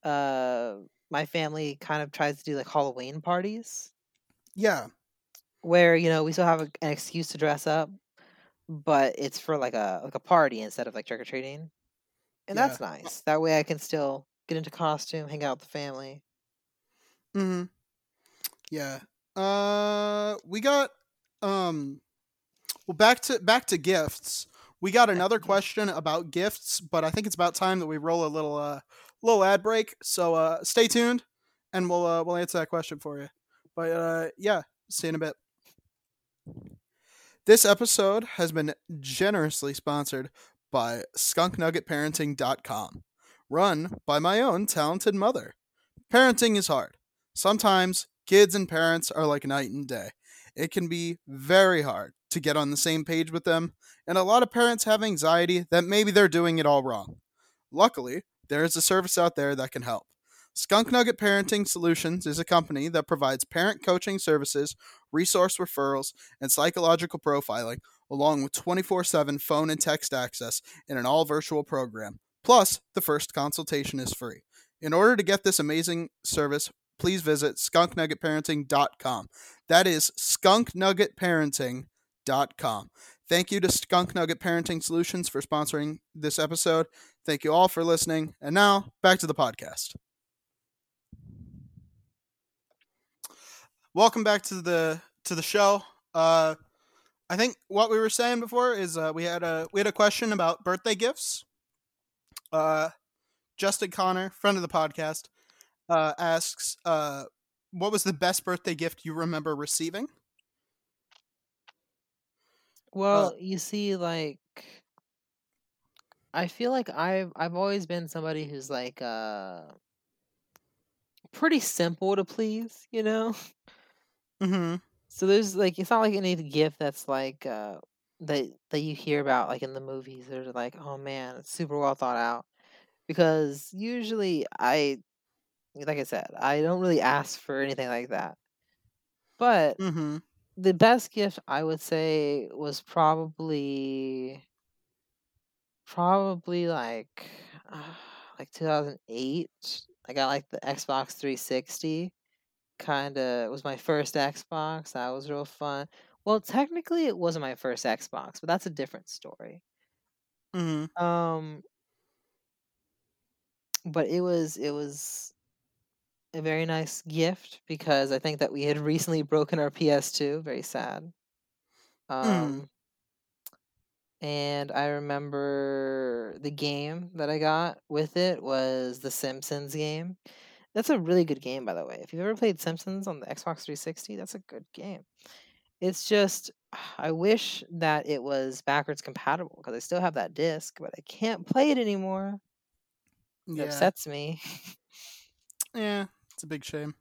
Speaker 2: uh my family kind of tries to do like Halloween parties.
Speaker 1: Yeah,
Speaker 2: where you know we still have a, an excuse to dress up, but it's for like a like a party instead of like trick or treating, and that's nice. That way I can still get into costume, hang out with the family.
Speaker 1: hmm Yeah. Uh, we got um. Well, back to back to gifts. We got another question about gifts, but I think it's about time that we roll a little uh little ad break. So uh, stay tuned, and we'll uh, we'll answer that question for you. But uh, yeah, see you in a bit. This episode has been generously sponsored by skunknuggetparenting.com, run by my own talented mother. Parenting is hard. Sometimes kids and parents are like night and day. It can be very hard to get on the same page with them, and a lot of parents have anxiety that maybe they're doing it all wrong. Luckily, there is a service out there that can help. Skunk Nugget Parenting Solutions is a company that provides parent coaching services, resource referrals, and psychological profiling, along with 24 7 phone and text access in an all virtual program. Plus, the first consultation is free. In order to get this amazing service, please visit skunknuggetparenting.com. That is skunknuggetparenting.com. Thank you to Skunk Nugget Parenting Solutions for sponsoring this episode. Thank you all for listening. And now, back to the podcast. Welcome back to the to the show. Uh, I think what we were saying before is uh, we had a we had a question about birthday gifts. Uh, Justin Connor, friend of the podcast, uh, asks, uh, "What was the best birthday gift you remember receiving?"
Speaker 2: Well, you see, like I feel like I've I've always been somebody who's like uh pretty simple to please, you know. [laughs]
Speaker 1: Mm-hmm.
Speaker 2: So there's like it's not like any gift that's like uh that that you hear about like in the movies. They're like, oh man, it's super well thought out. Because usually I like I said, I don't really ask for anything like that. But
Speaker 1: Mm-hmm.
Speaker 2: the best gift I would say was probably probably like uh, like 2008. I got like the Xbox 360 kind of was my first Xbox. That was real fun. Well, technically it wasn't my first Xbox, but that's a different story.
Speaker 1: Mm-hmm.
Speaker 2: Um but it was it was a very nice gift because I think that we had [laughs] recently broken our PS2, very sad. Um and I remember the game that I got with it was the Simpsons game. That's a really good game, by the way. If you've ever played Simpsons on the Xbox 360, that's a good game. It's just, [sighs] I wish that it was backwards compatible because I still have that disc, but I can't play it anymore. It
Speaker 1: Yeah.
Speaker 2: upsets me. [laughs]
Speaker 1: Yeah. It's a big shame.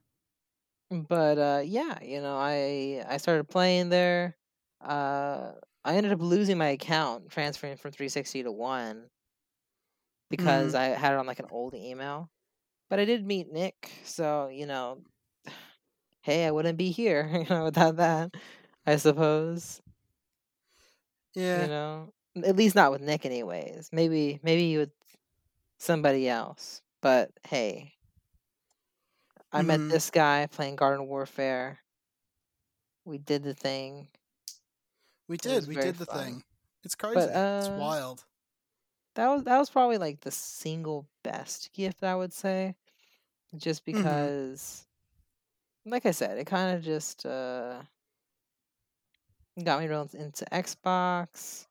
Speaker 2: but uh, yeah, you know, I I started playing there. Uh, I ended up losing my account transferring from 360 to one because I had it on like an old email. But I did meet Nick, so you know, [sighs] hey, I wouldn't be here, [laughs] you know, without that. I suppose.
Speaker 1: Yeah.
Speaker 2: You know, at least not with Nick, anyways. Maybe, maybe with somebody else. But hey, I met
Speaker 1: Mhm.
Speaker 2: this guy playing Garden Warfare. We did the thing.
Speaker 1: We did. We did the
Speaker 2: fun.
Speaker 1: thing. It's crazy.
Speaker 2: But
Speaker 1: it's
Speaker 2: uh,
Speaker 1: wild.
Speaker 2: that was that was probably like the single best gift I would say, just
Speaker 1: Mm-hmm.
Speaker 2: because, like I said, it kind of just uh got me real into Xbox.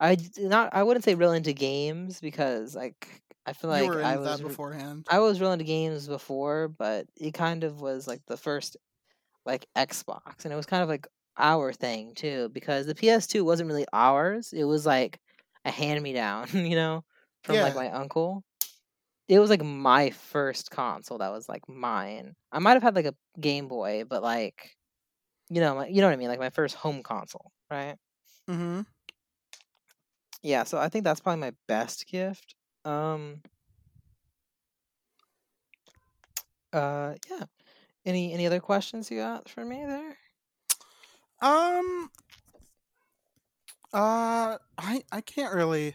Speaker 2: I not I wouldn't say real into games because like I feel like I was
Speaker 1: that beforehand.
Speaker 2: I was real into games before, but it kind of was like the first like Xbox, and it was kind of like our thing too because the PS2 wasn't really ours. It was like a hand me down, [laughs] you know, from like my uncle. It was like my first console that was like mine. I might have had like a Game Boy, but like, you know, my, you know what I mean, like my first home console, right?
Speaker 1: mm-hmm.
Speaker 2: Yeah, so I think that's probably my best gift. Um uh yeah. Any any other questions you got for me there?
Speaker 1: Um. Uh, I I can't really.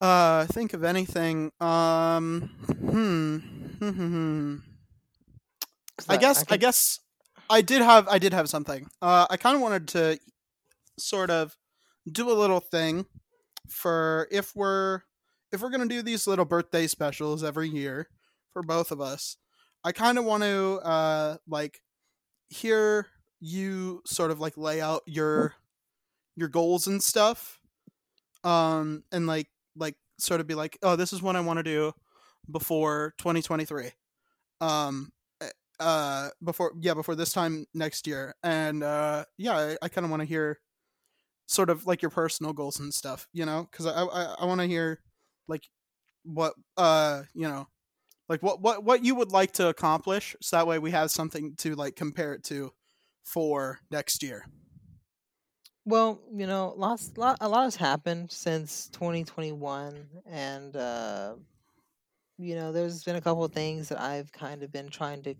Speaker 1: Uh, think of anything. Um. Hmm. Hmm. hmm, hmm. I guess I, guess I did have I did have something. Uh, I kind of wanted to sort of do a little thing for if we're if we're gonna do these little birthday specials every year for both of us. I kind of want to uh like hear you sort of like lay out your your goals and stuff um and like like sort of be like oh this is what i want to do before 2023 um eh, uh before yeah before this time next year and uh yeah i, I kind of want to hear sort of like your personal goals and stuff you know because i i, I want to hear like what uh you know like what what what you would like to accomplish so that way we have something to like compare it to for next year
Speaker 2: Well, you know, lots, lot, a lot has happened since 2021, and uh, you know, there's been a couple of things that I've kind of been trying to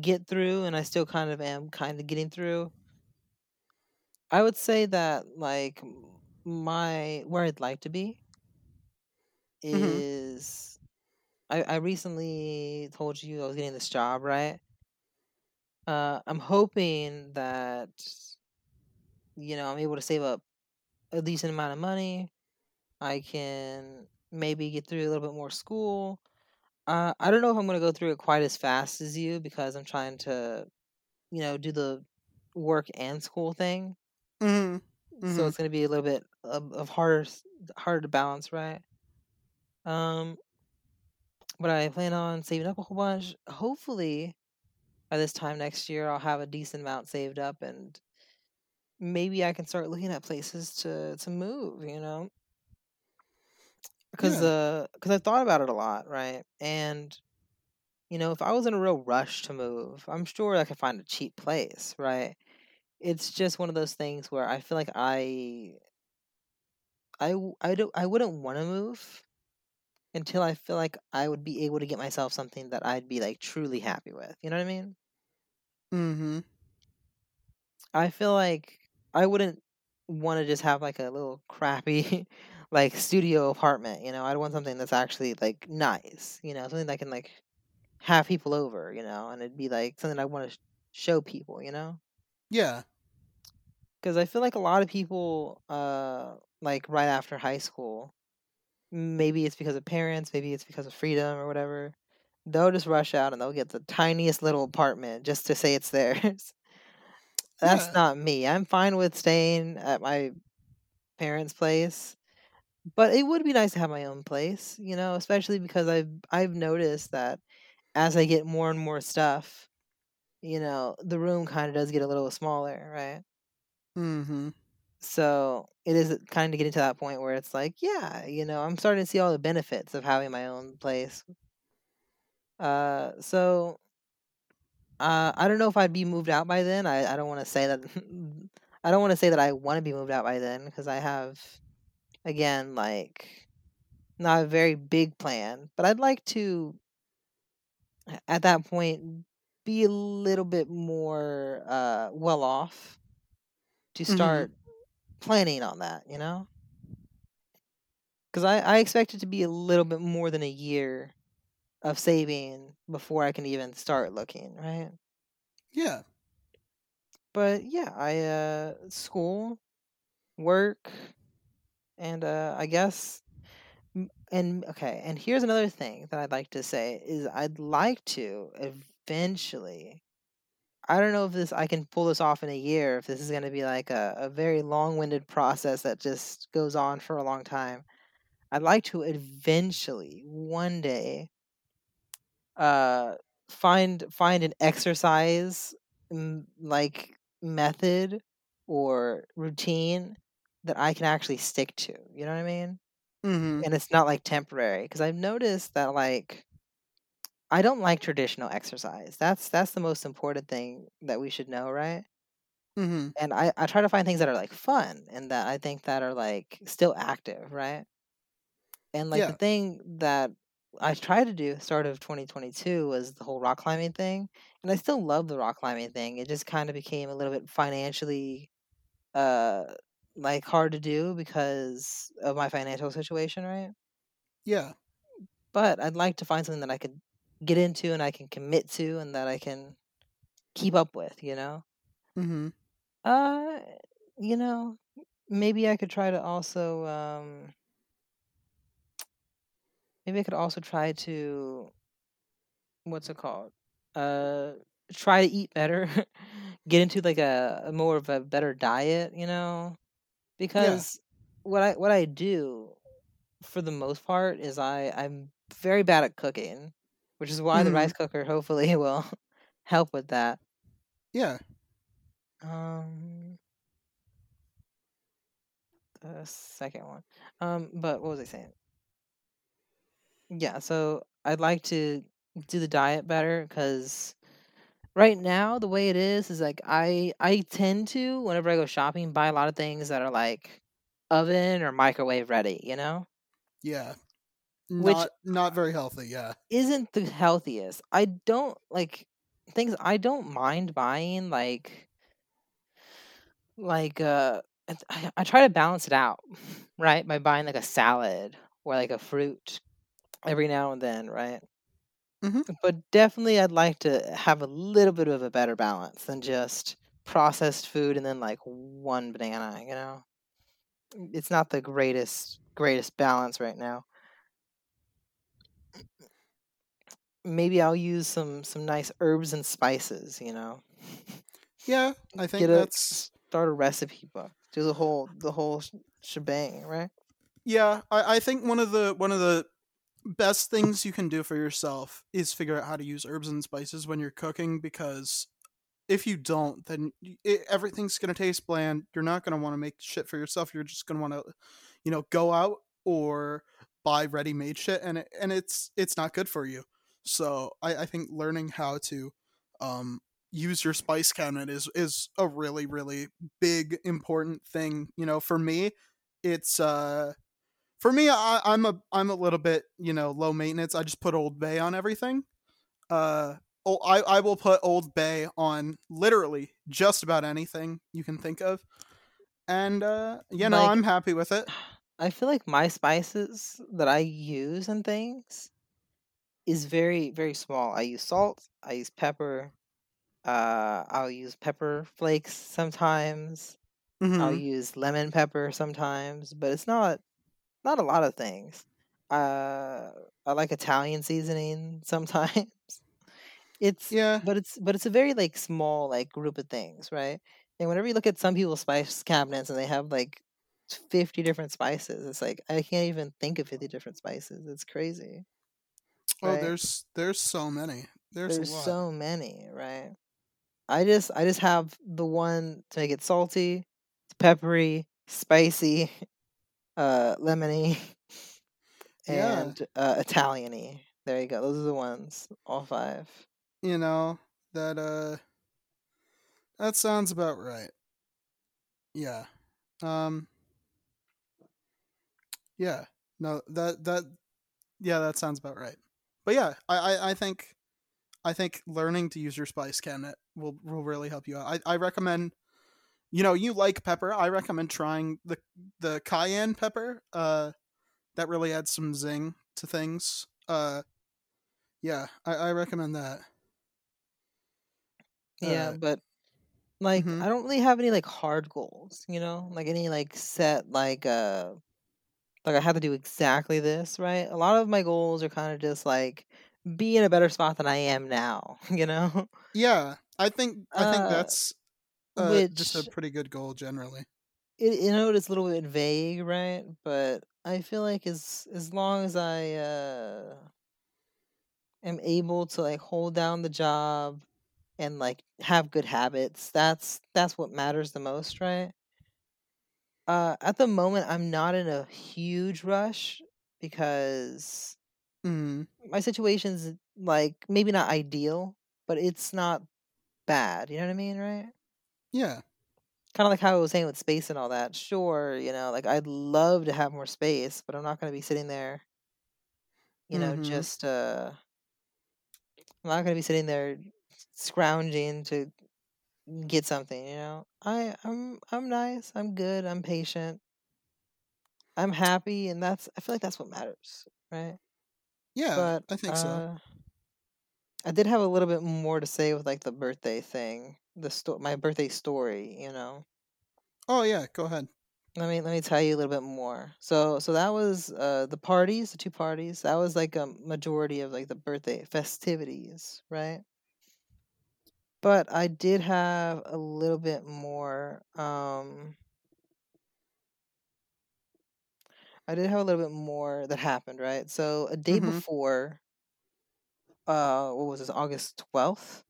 Speaker 2: get through, and I still kind of am kind of getting through. I would say that like my where I'd like to be
Speaker 1: Mhm.
Speaker 2: is I, I recently told you I was getting this job, right? Uh, I'm hoping that you know I'm able to save up a decent amount of money. I can maybe get through a little bit more school. Uh, I don't know if I'm going to go through it quite as fast as you because I'm trying to, you know, do the work and school thing.
Speaker 1: Mm-hmm.
Speaker 2: So
Speaker 1: Mhm.
Speaker 2: it's going to be a little bit of, of harder harder to balance, right? Um, but I plan on saving up a whole bunch. Hopefully, by this time next year, I'll have a decent amount saved up, and maybe I can start looking at places to to move. You know, because
Speaker 1: Yeah.
Speaker 2: uh, because I've thought about it a lot, right? And you know, if I was in a real rush to move, I'm sure I could find a cheap place, right? It's just one of those things where I feel like I I I don't I wouldn't want to move until I feel like I would be able to get myself something that I'd be like truly happy with. You know what I mean?
Speaker 1: Mm-hmm.
Speaker 2: I feel like I wouldn't want to just have like a little crappy [laughs] like studio apartment, you know. I'd want something that's actually like nice, you know, something that can like have people over, you know, and it'd be like something I want to sh- show people, you know.
Speaker 1: Yeah.
Speaker 2: Because I feel like a lot of people, uh, like right after high school, maybe it's because of parents, maybe it's because of freedom or whatever. They'll just rush out and they'll get the tiniest little apartment just to say it's theirs. [laughs] That's
Speaker 1: Yeah.
Speaker 2: not me. I'm fine with staying at my parents' place, but it would be nice to have my own place, you know, especially because I've I've noticed that as I get more and more stuff, you know, the room kind of does get a little smaller, right?
Speaker 1: Mm-hmm.
Speaker 2: So it is kind of getting to that point where it's like, yeah, you know, I'm starting to see all the benefits of having my own place. Uh, so uh, I don't know if I'd be moved out by then. I, I don't want [laughs] to say that. I don't want to say that I want to be moved out by then because I have, again, like not a very big plan, but I'd like to at that point be a little bit more uh, well off to
Speaker 1: Mhm.
Speaker 2: start planning on that, you know? Because I, I expect it to be a little bit more than a year of saving before I can even start looking, right?
Speaker 1: Yeah.
Speaker 2: But yeah, I uh school, work, and uh I guess and okay, and here's another thing that I'd like to say is I'd like to eventually I don't know if this I can pull this off in a year, if this is gonna be like a, a very long-winded process that just goes on for a long time. I'd like to eventually one day uh find find an exercise like method or routine that I can actually stick to. You know what I mean?
Speaker 1: Mm-hmm.
Speaker 2: And it's not like temporary because I've noticed that like I don't like traditional exercise. That's that's the most important thing that we should know, right?
Speaker 1: Mm-hmm.
Speaker 2: And I I try to find things that are like fun and that I think that are like still active, right? And like
Speaker 1: Yeah.
Speaker 2: the thing that I tried to do start of 2022 was the whole rock climbing thing, and I still love the rock climbing thing. It just kind of became a little bit financially uh like hard to do because of my financial situation, right?
Speaker 1: Yeah.
Speaker 2: But I'd like to find something that I could get into and I can commit to and that I can keep up with, you know?
Speaker 1: Mm-hmm.
Speaker 2: Uh, you know, maybe I could try to also um maybe I could also try to what's it called? Uh try to eat better. [laughs] Get into like a, a more of a better diet, you know? Because what I what I do for the most part is I I'm very bad at cooking, which is why the
Speaker 1: Mhm.
Speaker 2: rice cooker hopefully [laughs] will help with that.
Speaker 1: Yeah.
Speaker 2: Um, the second one. Um, but what was I saying? Yeah, so I'd like to do the diet better because right now the way it is is like I I tend to whenever I go shopping buy a lot of things that are like oven or microwave ready, you know?
Speaker 1: Yeah.
Speaker 2: Which-
Speaker 1: Not not very healthy. Yeah.
Speaker 2: Isn't the healthiest. I don't like things I don't mind buying like like uh I, I try to balance it out [laughs] right by buying like a salad or like a fruit every now and then right
Speaker 1: Mhm.
Speaker 2: but definitely i'd like to have a little bit of a better balance than just processed food and then like one banana you know it's not the greatest greatest balance right now maybe i'll use some some nice herbs and spices you know
Speaker 1: Yeah. [laughs] I think
Speaker 2: a-
Speaker 1: that's
Speaker 2: start a recipe book do the whole the whole shebang right
Speaker 1: yeah. I, I think one of the one of the best things you can do for yourself is figure out how to use herbs and spices when you're cooking because if you don't then it, everything's going to taste bland you're not going to want to make shit for yourself you're just going to want to you know go out or buy ready-made shit and it, and it's it's not good for you. So i i think learning how to um use your spice cabinet is is a really really big important thing. You know for me it's uh for me I, i'm a i'm a little bit you know low maintenance. I just put old bay on everything. Uh oh, I, I will put old bay on literally just about anything you can think of. And uh you know
Speaker 2: Like-
Speaker 1: i'm happy with it
Speaker 2: I feel like my spices that I use and things is very very small. I use salt, I use pepper, uh I'll use pepper flakes sometimes. I'll
Speaker 1: Mhm.
Speaker 2: use lemon pepper sometimes, but it's not not a lot of things. Uh I like Italian seasoning [laughs] sometimes. It's
Speaker 1: yeah
Speaker 2: but it's but it's a very like small like group of things, right? And whenever you look at some people's spice cabinets and they have like 50 different spices, it's like I can't even think of 50 different spices. It's crazy.
Speaker 1: oh
Speaker 2: right?
Speaker 1: there's there's so many there's,
Speaker 2: There's
Speaker 1: a lot
Speaker 2: so many, right? I just I just have the one to make it salty, peppery, spicy, [laughs] uh lemony, [laughs]
Speaker 1: Yeah.
Speaker 2: and uh Italian-y. There you go. Those are the ones. All five.
Speaker 1: you know that uh that sounds about right Yeah. Um. Yeah. No. That that. Yeah, that sounds about right. But yeah, I I, I think, I think learning to use your spice cabinet will will really help you out. I I recommend. You know, you like pepper. I recommend trying the the cayenne pepper. Uh, that really adds some zing to things. Uh, yeah, I, I recommend that.
Speaker 2: Yeah,
Speaker 1: Uh,
Speaker 2: but like
Speaker 1: mhm.
Speaker 2: I don't really have any like hard goals, you know? Like any like set like uh like I have to do exactly this, right? A lot of my goals are kind of just like be in a better spot than I am now, [laughs] you know?
Speaker 1: Yeah, I think I think
Speaker 2: Uh
Speaker 1: that's uh just a pretty good goal generally.
Speaker 2: it you know it's a little bit vague, right? But I feel like as as long as I uh am able to like hold down the job and like have good habits, that's that's what matters the most, right? Uh, at the moment, I'm not in a huge rush because
Speaker 1: Mm,
Speaker 2: my situation's like maybe not ideal, but it's not bad. You know what I mean, right?
Speaker 1: yeah.
Speaker 2: Kind of like how I was saying with space and all that. Sure, you know, like I'd love to have more space, but I'm not going to be sitting there, you know,
Speaker 1: Mm-hmm.
Speaker 2: just uh, I'm not going to be sitting there scrounging to get something. You know, I I'm I'm nice. I'm good. I'm patient. I'm happy, and that's I feel like that's what matters, right?
Speaker 1: Yeah,
Speaker 2: But
Speaker 1: I think so.
Speaker 2: uh I did have a little bit more to say with like the birthday thing, the sto- my birthday story, you know.
Speaker 1: Oh yeah, go ahead.
Speaker 2: Let me let me tell you a little bit more. So so that was uh the parties, the two parties. That was like a majority of like the birthday festivities, right? But I did have a little bit more um I did have a little bit more that happened, right? So a day
Speaker 1: Mm-hmm.
Speaker 2: before uh what was this August 12th?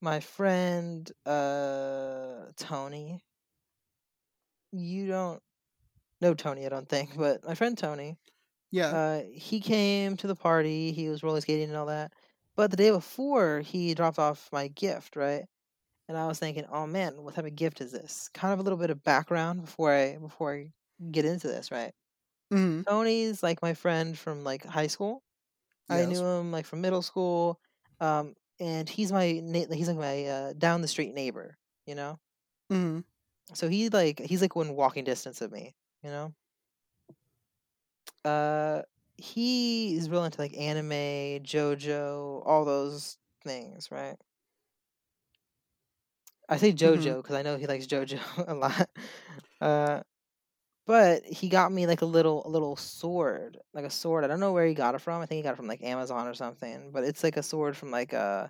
Speaker 2: My friend uh Tony, you don't know Tony, I don't think, but my friend Tony,
Speaker 1: Yeah.
Speaker 2: uh he came to the party, he was roller skating and all that. But the day before, he dropped off my gift, right? And I was thinking, "Oh man, what type of gift is this?" Kind of a little bit of background before I before I get into this, right?
Speaker 1: Mm-hmm.
Speaker 2: Tony's like my friend from like high school. I knew him like from middle school. Um and he's my na- he's like my uh, down the street neighbor, you know?
Speaker 1: Mm-hmm.
Speaker 2: So he like he's like within walking distance of me, you know. Uh, he is real into like anime, JoJo, all those things, right? I say
Speaker 1: Mm-hmm.
Speaker 2: JoJo because I know he likes JoJo [laughs] a lot. Uh, but he got me like a little a little sword, like a sword. I don't know where he got it from. I think he got it from like Amazon or something. But it's like a sword from like uh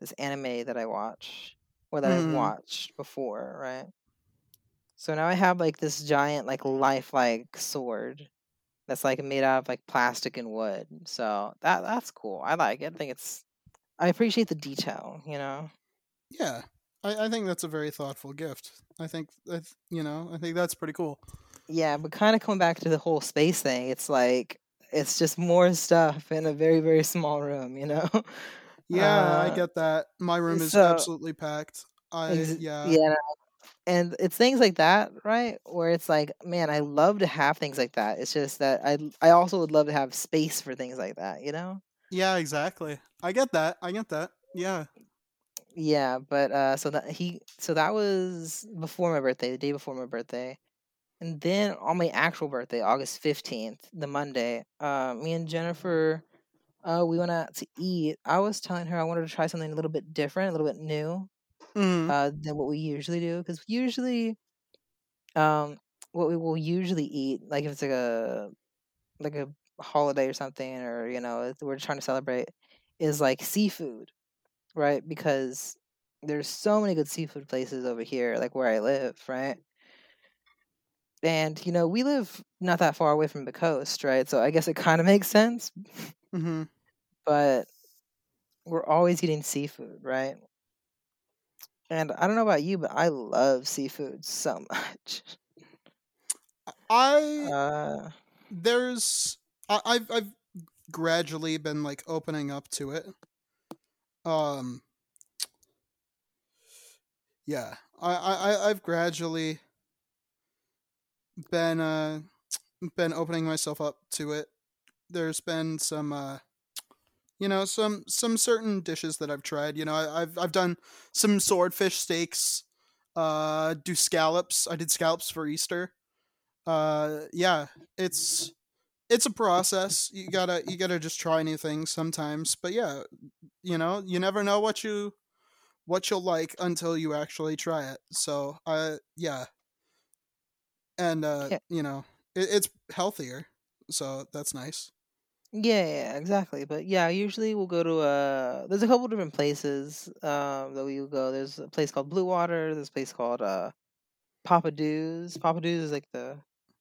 Speaker 2: this anime that I watch or that I've
Speaker 1: Mm-hmm.
Speaker 2: watched before, right? So now I have like this giant like lifelike sword that's like made out of like plastic and wood. So that that's cool. I like it. I think it's I appreciate the detail, you know.
Speaker 1: Yeah. I, I think that's a very thoughtful gift. I think that's you know, I think that's pretty cool.
Speaker 2: Yeah, but kind of coming back to the whole space thing, it's like it's just more stuff in a very very small room, you know. [laughs]
Speaker 1: Yeah, I
Speaker 2: Uh,
Speaker 1: get that. My room is
Speaker 2: so
Speaker 1: absolutely packed. I
Speaker 2: ex-
Speaker 1: yeah.
Speaker 2: yeah, and it's things like that, right? Where it's like, man, I love to have things like that. It's just that I I also would love to have space for things like that, you know.
Speaker 1: Yeah, exactly. I get that. I get that. Yeah.
Speaker 2: Yeah, but uh so that he so that was before my birthday, the day before my birthday. And then on my actual birthday, August 15th, the Monday, uh me and Jennifer uh we went out to eat. I was telling her I wanted to try something a little bit different, a little bit new
Speaker 1: Mm-hmm.
Speaker 2: uh than what we usually do cuz usually um what we will usually eat like if it's like a like a holiday or something or you know, if we're trying to celebrate is like seafood right? Because there's so many good seafood places over here, like where I live, right? And you know, we live not that far away from the coast, right? So I guess it kind of makes sense,
Speaker 1: Mm-hmm. [laughs]
Speaker 2: but we're always eating seafood, right? And I don't know about you, but I love seafood so [laughs] much.
Speaker 1: I
Speaker 2: Uh,
Speaker 1: there's I, I've I've gradually been like opening up to it. Um yeah. I, I I- I've gradually been uh been opening myself up to it. There's been some uh you know some some certain dishes that I've tried. You know, I, I've I've done some swordfish steaks. Uh, do scallops. I did scallops for Easter. Uh, yeah, it's it's a process. You gotta you gotta just try new things sometimes. But yeah, you know, you never know what you what you'll like until you actually try it. So, uh, yeah, and uh,
Speaker 2: Yeah.
Speaker 1: you know, it, it's healthier, so that's nice.
Speaker 2: Yeah, yeah, exactly. But yeah, usually we'll go to uh there's a couple different places um that we will go. There's a place called Blue Water, there's a place called uh Pappadeaux's. Papa Do's is like the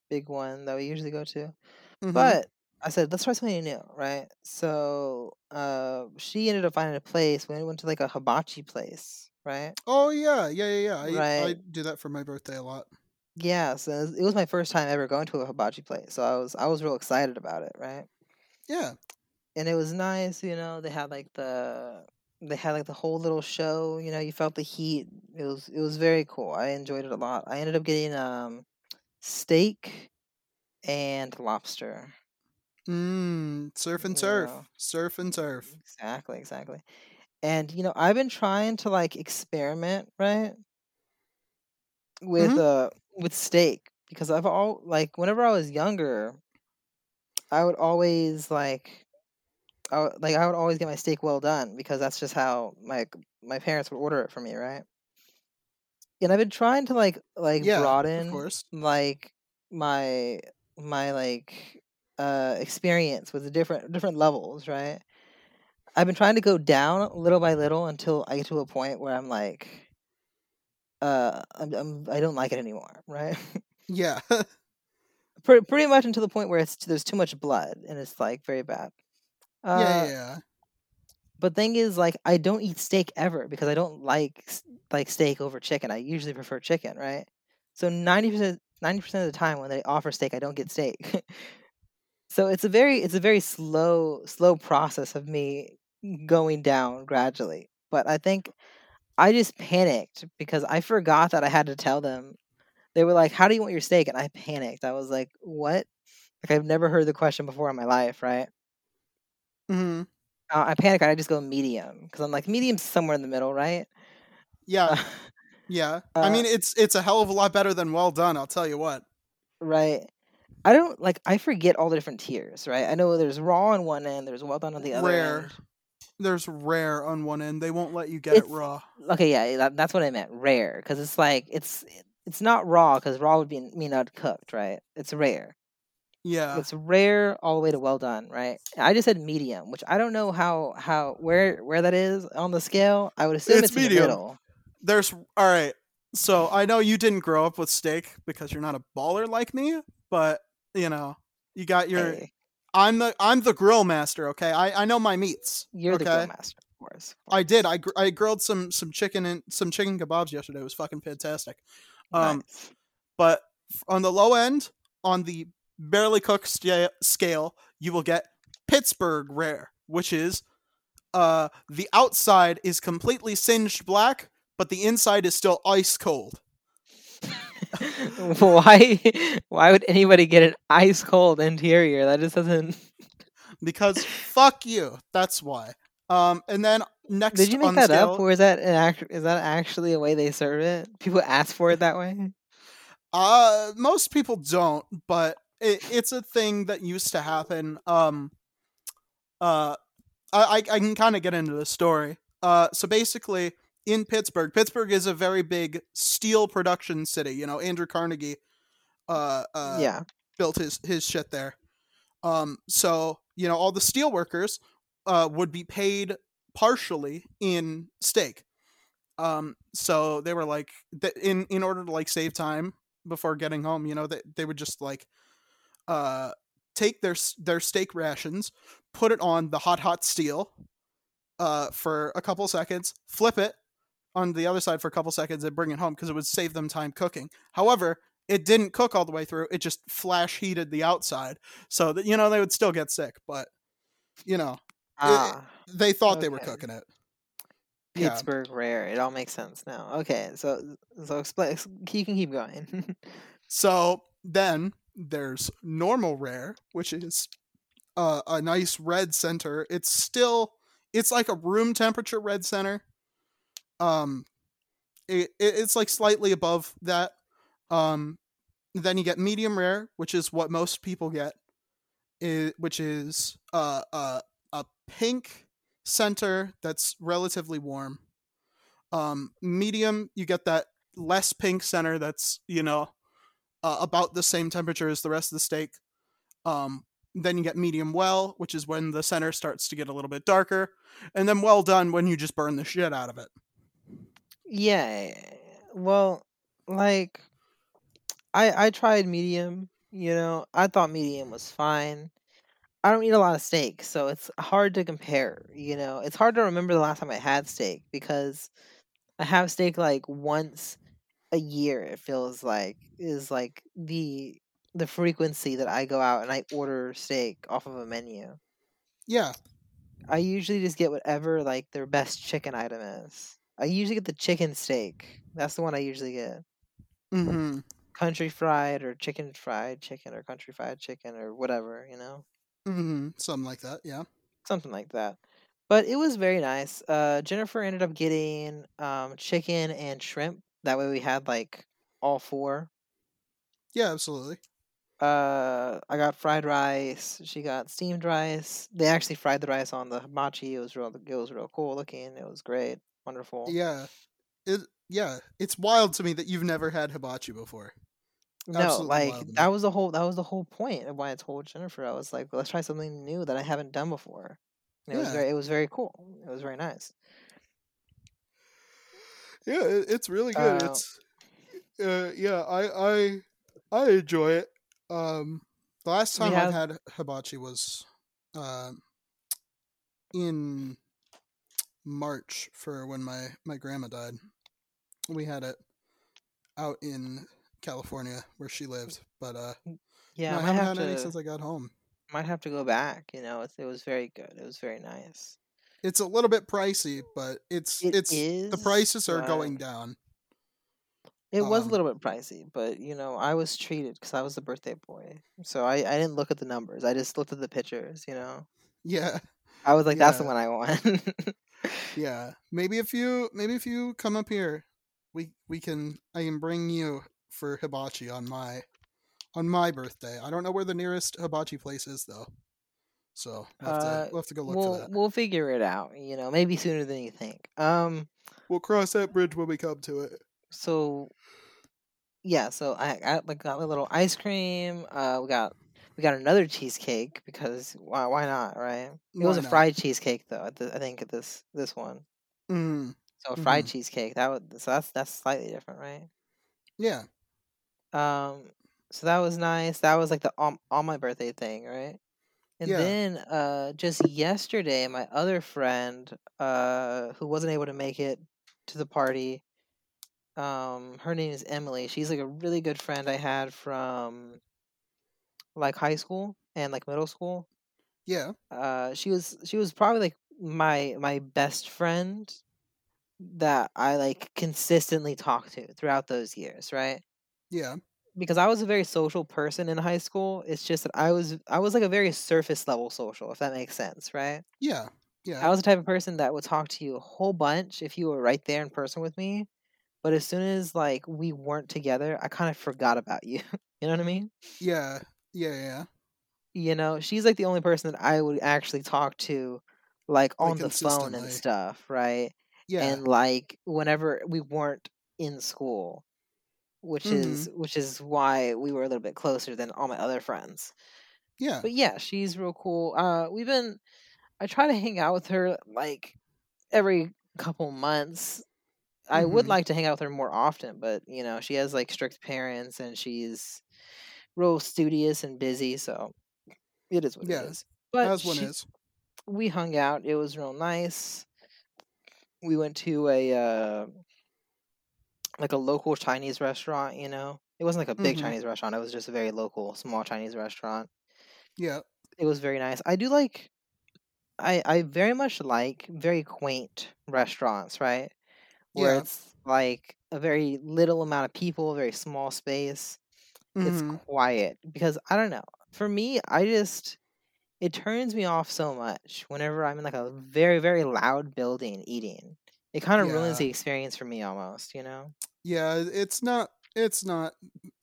Speaker 2: big one that we usually go to.
Speaker 1: hmm
Speaker 2: But I said, let's try something new, right? So uh she ended up finding a place. We went to like a hibachi place, right?
Speaker 1: Oh yeah, yeah, yeah, yeah. I I do that for my birthday a lot.
Speaker 2: Yeah, so it was it was my first time ever going to a hibachi place. So I was I was real excited about it, right?
Speaker 1: Yeah.
Speaker 2: and it was nice you know they had like the they had like the whole little show you know you felt the heat it was it was very cool i enjoyed it a lot. I ended up getting um steak and lobster.
Speaker 1: Mm, surf and surf, surf and surf.
Speaker 2: exactly exactly. And you know i've been trying to like experiment right? With
Speaker 1: hmm
Speaker 2: uh with steak because i've all like whenever i was younger i would always like I would, like I would always get my steak well done because that's just how my my parents would order it for me, right? And I've been trying to like like
Speaker 1: Yeah,
Speaker 2: broaden like my my like uh experience with the different different levels, right? I've been trying to go down little by little until I get to a point where I'm like uh I'm, I'm I don't like it anymore, right?
Speaker 1: Yeah. [laughs]
Speaker 2: pretty pretty much until the point where it's there's too much blood and it's like very bad.
Speaker 1: yeah, yeah,
Speaker 2: Uh
Speaker 1: yeah.
Speaker 2: But thing is, like, I don't eat steak ever because I don't like like steak over chicken. I usually prefer chicken, right? So ninety percent ninety percent of the time when they offer steak, I don't get steak. [laughs] so it's a very it's a very slow slow process of me going down gradually. But I think I just panicked because I forgot that I had to tell them. They were like, "How do you want your steak?" And I panicked. I was like, "What?" Like I've never heard the question before in my life, right?
Speaker 1: hmm
Speaker 2: Uh, I panic. I just go medium because I'm like medium's somewhere in the middle, right?
Speaker 1: Yeah,
Speaker 2: Uh,
Speaker 1: yeah. [laughs] I
Speaker 2: uh,
Speaker 1: mean, it's it's a hell of a lot better than well done. I'll tell you what.
Speaker 2: right. I don't like. I forget all the different tiers, right? I know there's raw on one end, there's well done on the other
Speaker 1: Rare.
Speaker 2: end.
Speaker 1: There's rare on one end. They won't let you get it raw.
Speaker 2: okay, yeah, that, that's what I meant. Rare, because it's like it's it's not raw because raw would be mean uncooked, right? It's rare.
Speaker 1: Yeah.
Speaker 2: It's rare all the way to well done, right? I just said medium, which I don't know how how where where that is on the scale. I would assume
Speaker 1: It's
Speaker 2: it's, in the
Speaker 1: medium.
Speaker 2: middle.
Speaker 1: There's all right. So I know you didn't grow up with steak because you're not a baller like me, but you know, you got your
Speaker 2: Hey,
Speaker 1: I'm the I'm the grill master, okay? I I know my meats.
Speaker 2: you're the grill master, of course. of
Speaker 1: I did. I gr- I grilled some some chicken and some chicken kebabs yesterday. It was fucking fantastic. Um
Speaker 2: Nice.
Speaker 1: but on the low end, on the barely cooked sta- scale, you will get Pittsburgh rare, which is uh the outside is completely singed black, but the inside is still ice cold. [laughs]
Speaker 2: why why would anybody get an ice cold interior? That just doesn't
Speaker 1: Because fuck you. That's why. Um and then next, Did
Speaker 2: you make that up or is that an act is that actually a way they serve it? People ask for it that way?
Speaker 1: uh most people don't, but it, it's a thing that used to happen. Um uh I I, I can kind of get into the story. Uh so basically in Pittsburgh, Pittsburgh is a very big steel production city. You know, Andrew Carnegie uh uh
Speaker 2: Yeah.
Speaker 1: built his his shit there. Um, so you know, all the steel workers uh, would be paid partially in steak. Um, so they were like, in in order to like save time before getting home, you know, they they would just like uh take their their steak rations, put it on the hot hot steel uh for a couple seconds, flip it on the other side for a couple seconds and bring it home because it would save them time cooking. However, it didn't cook all the way through. It just flash heated the outside, so that you know they would still get sick. But you know,
Speaker 2: Ah.
Speaker 1: they thought they were cooking it. Yeah.
Speaker 2: Pittsburgh rare. It all makes sense now. Okay, so so explain. You can keep going. [laughs]
Speaker 1: So then there's normal rare, which is uh, a nice red center. It's still it's like a room temperature red center. Um, it, it it's like slightly above that. Um, then you get medium rare, which is what most people get, i which is uh, uh, pink center that's relatively warm. Um, medium, you get that less pink center that's you know uh, about the same temperature as the rest of the steak. Um, then you get medium well, which is when the center starts to get a little bit darker, and then well done when you just burn the shit out of it.
Speaker 2: Yeah. Well, like I I tried medium, you know. I thought medium was fine. I don't eat a lot of steak, so it's hard to compare, you know. It's hard to remember the last time I had steak because I have steak like once a year it feels like is like the the frequency that I go out and I order steak off of a menu.
Speaker 1: Yeah.
Speaker 2: I usually just get whatever like their best chicken item is. I usually get the chicken steak. That's the one I usually get.
Speaker 1: Mm-hmm.
Speaker 2: Country fried or chicken fried chicken or country fried chicken or whatever, you know?
Speaker 1: Mm-hmm. Something like that, yeah.
Speaker 2: Something like that. But it was very nice. Uh, Jennifer ended up getting um, chicken and shrimp. That way we had like all four.
Speaker 1: Yeah, absolutely.
Speaker 2: Uh, I got fried rice. She got steamed rice. They actually fried the rice on the hibachi. It was real. It was real cool looking. It was great. Wonderful.
Speaker 1: Yeah. It yeah, it's wild to me that you've never had hibachi before.
Speaker 2: No,
Speaker 1: Absolutely
Speaker 2: like
Speaker 1: wild to me.
Speaker 2: that was the whole that was the whole point of why I told Jennifer. I was like, let's try something new that I haven't done before. And it was
Speaker 1: Yeah.
Speaker 2: very it was very cool. It was very nice.
Speaker 1: Yeah, it, it's really good.
Speaker 2: Uh,
Speaker 1: it's uh yeah, I I I enjoy it. Um the last time I had hibachi was um in March for when my my grandma died. We had it out in California where she lived, but uh
Speaker 2: Yeah,
Speaker 1: no,
Speaker 2: I
Speaker 1: haven't
Speaker 2: have
Speaker 1: had any since I got home.
Speaker 2: might have to go back. You know, it, it was very good. It was very nice.
Speaker 1: It's a little bit pricey, but it's
Speaker 2: It
Speaker 1: it's
Speaker 2: is
Speaker 1: the prices are going down.
Speaker 2: It was a
Speaker 1: um,
Speaker 2: little bit pricey, but you know, I was treated because I was the birthday boy. So I, I didn't look at the numbers. I just looked at the pictures. You know,
Speaker 1: Yeah.
Speaker 2: I was like, that's the one I want. [laughs]
Speaker 1: Yeah, maybe if you maybe if you come up here, we we can I can bring you for hibachi on my on my birthday. I don't know where the nearest hibachi place is though, so we'll have,
Speaker 2: Uh,
Speaker 1: to, we'll have to go look
Speaker 2: we'll
Speaker 1: for that.
Speaker 2: we'll figure it out. You know, maybe sooner than you think. Um.
Speaker 1: We'll cross that bridge when we come to it.
Speaker 2: So yeah. So I got like got a little ice cream. Uh. We got we got another cheesecake because why why not right? It was a
Speaker 1: not?
Speaker 2: fried cheesecake though. At the, I think at this this one.
Speaker 1: Mm,
Speaker 2: So a fried
Speaker 1: Mhm.
Speaker 2: cheesecake that would so that's that's slightly different, right?
Speaker 1: yeah,
Speaker 2: Um, so that was nice. That was like the on, on my birthday thing, right? And
Speaker 1: Yeah.
Speaker 2: then uh just yesterday my other friend uh who wasn't able to make it to the party um her name is Emily. She's like a really good friend I had from like high school and like middle school.
Speaker 1: yeah,
Speaker 2: Uh she was she was probably like my my best friend that I like consistently talked to throughout those years, right?
Speaker 1: Yeah,
Speaker 2: because I was a very social person in high school. It's just that I was I was like a very surface level social, if that makes sense, right?
Speaker 1: yeah, yeah,
Speaker 2: I was the type of person that would talk to you a whole bunch if you were right there in person with me. But as soon as like we weren't together, I kind of forgot about you. [laughs] you know what I mean?
Speaker 1: yeah, yeah, yeah.
Speaker 2: You know, she's like the only person that I would actually talk to like on the phone and stuff, right?
Speaker 1: Yeah,
Speaker 2: and like whenever we weren't in school which
Speaker 1: Mhm.
Speaker 2: is which is why we were a little bit closer than all my other friends
Speaker 1: yeah,
Speaker 2: but yeah she's real cool uh we've been i try to hang out with her like every couple months i would
Speaker 1: Mhm.
Speaker 2: like to hang out with her more often but you know she has like strict parents and she's real studious and busy so it is what
Speaker 1: Yeah,
Speaker 2: it is but
Speaker 1: as one
Speaker 2: she-
Speaker 1: is.
Speaker 2: we hung out. It was real nice. We went to a uh, like a local Chinese restaurant. You know, it wasn't like a big
Speaker 1: Mhm.
Speaker 2: Chinese restaurant. It was just a very local, small Chinese restaurant.
Speaker 1: Yeah,
Speaker 2: It was very nice. I do like. I I very much like very quaint restaurants, right? Where
Speaker 1: Yeah.
Speaker 2: it's like a very little amount of people, very small space. it's
Speaker 1: Mhm.
Speaker 2: quiet because I don't know. For me, I just it turns me off so much whenever I'm in like a very very loud building eating. It kind of ruins the experience for me almost, you know.
Speaker 1: Yeah, it's not it's not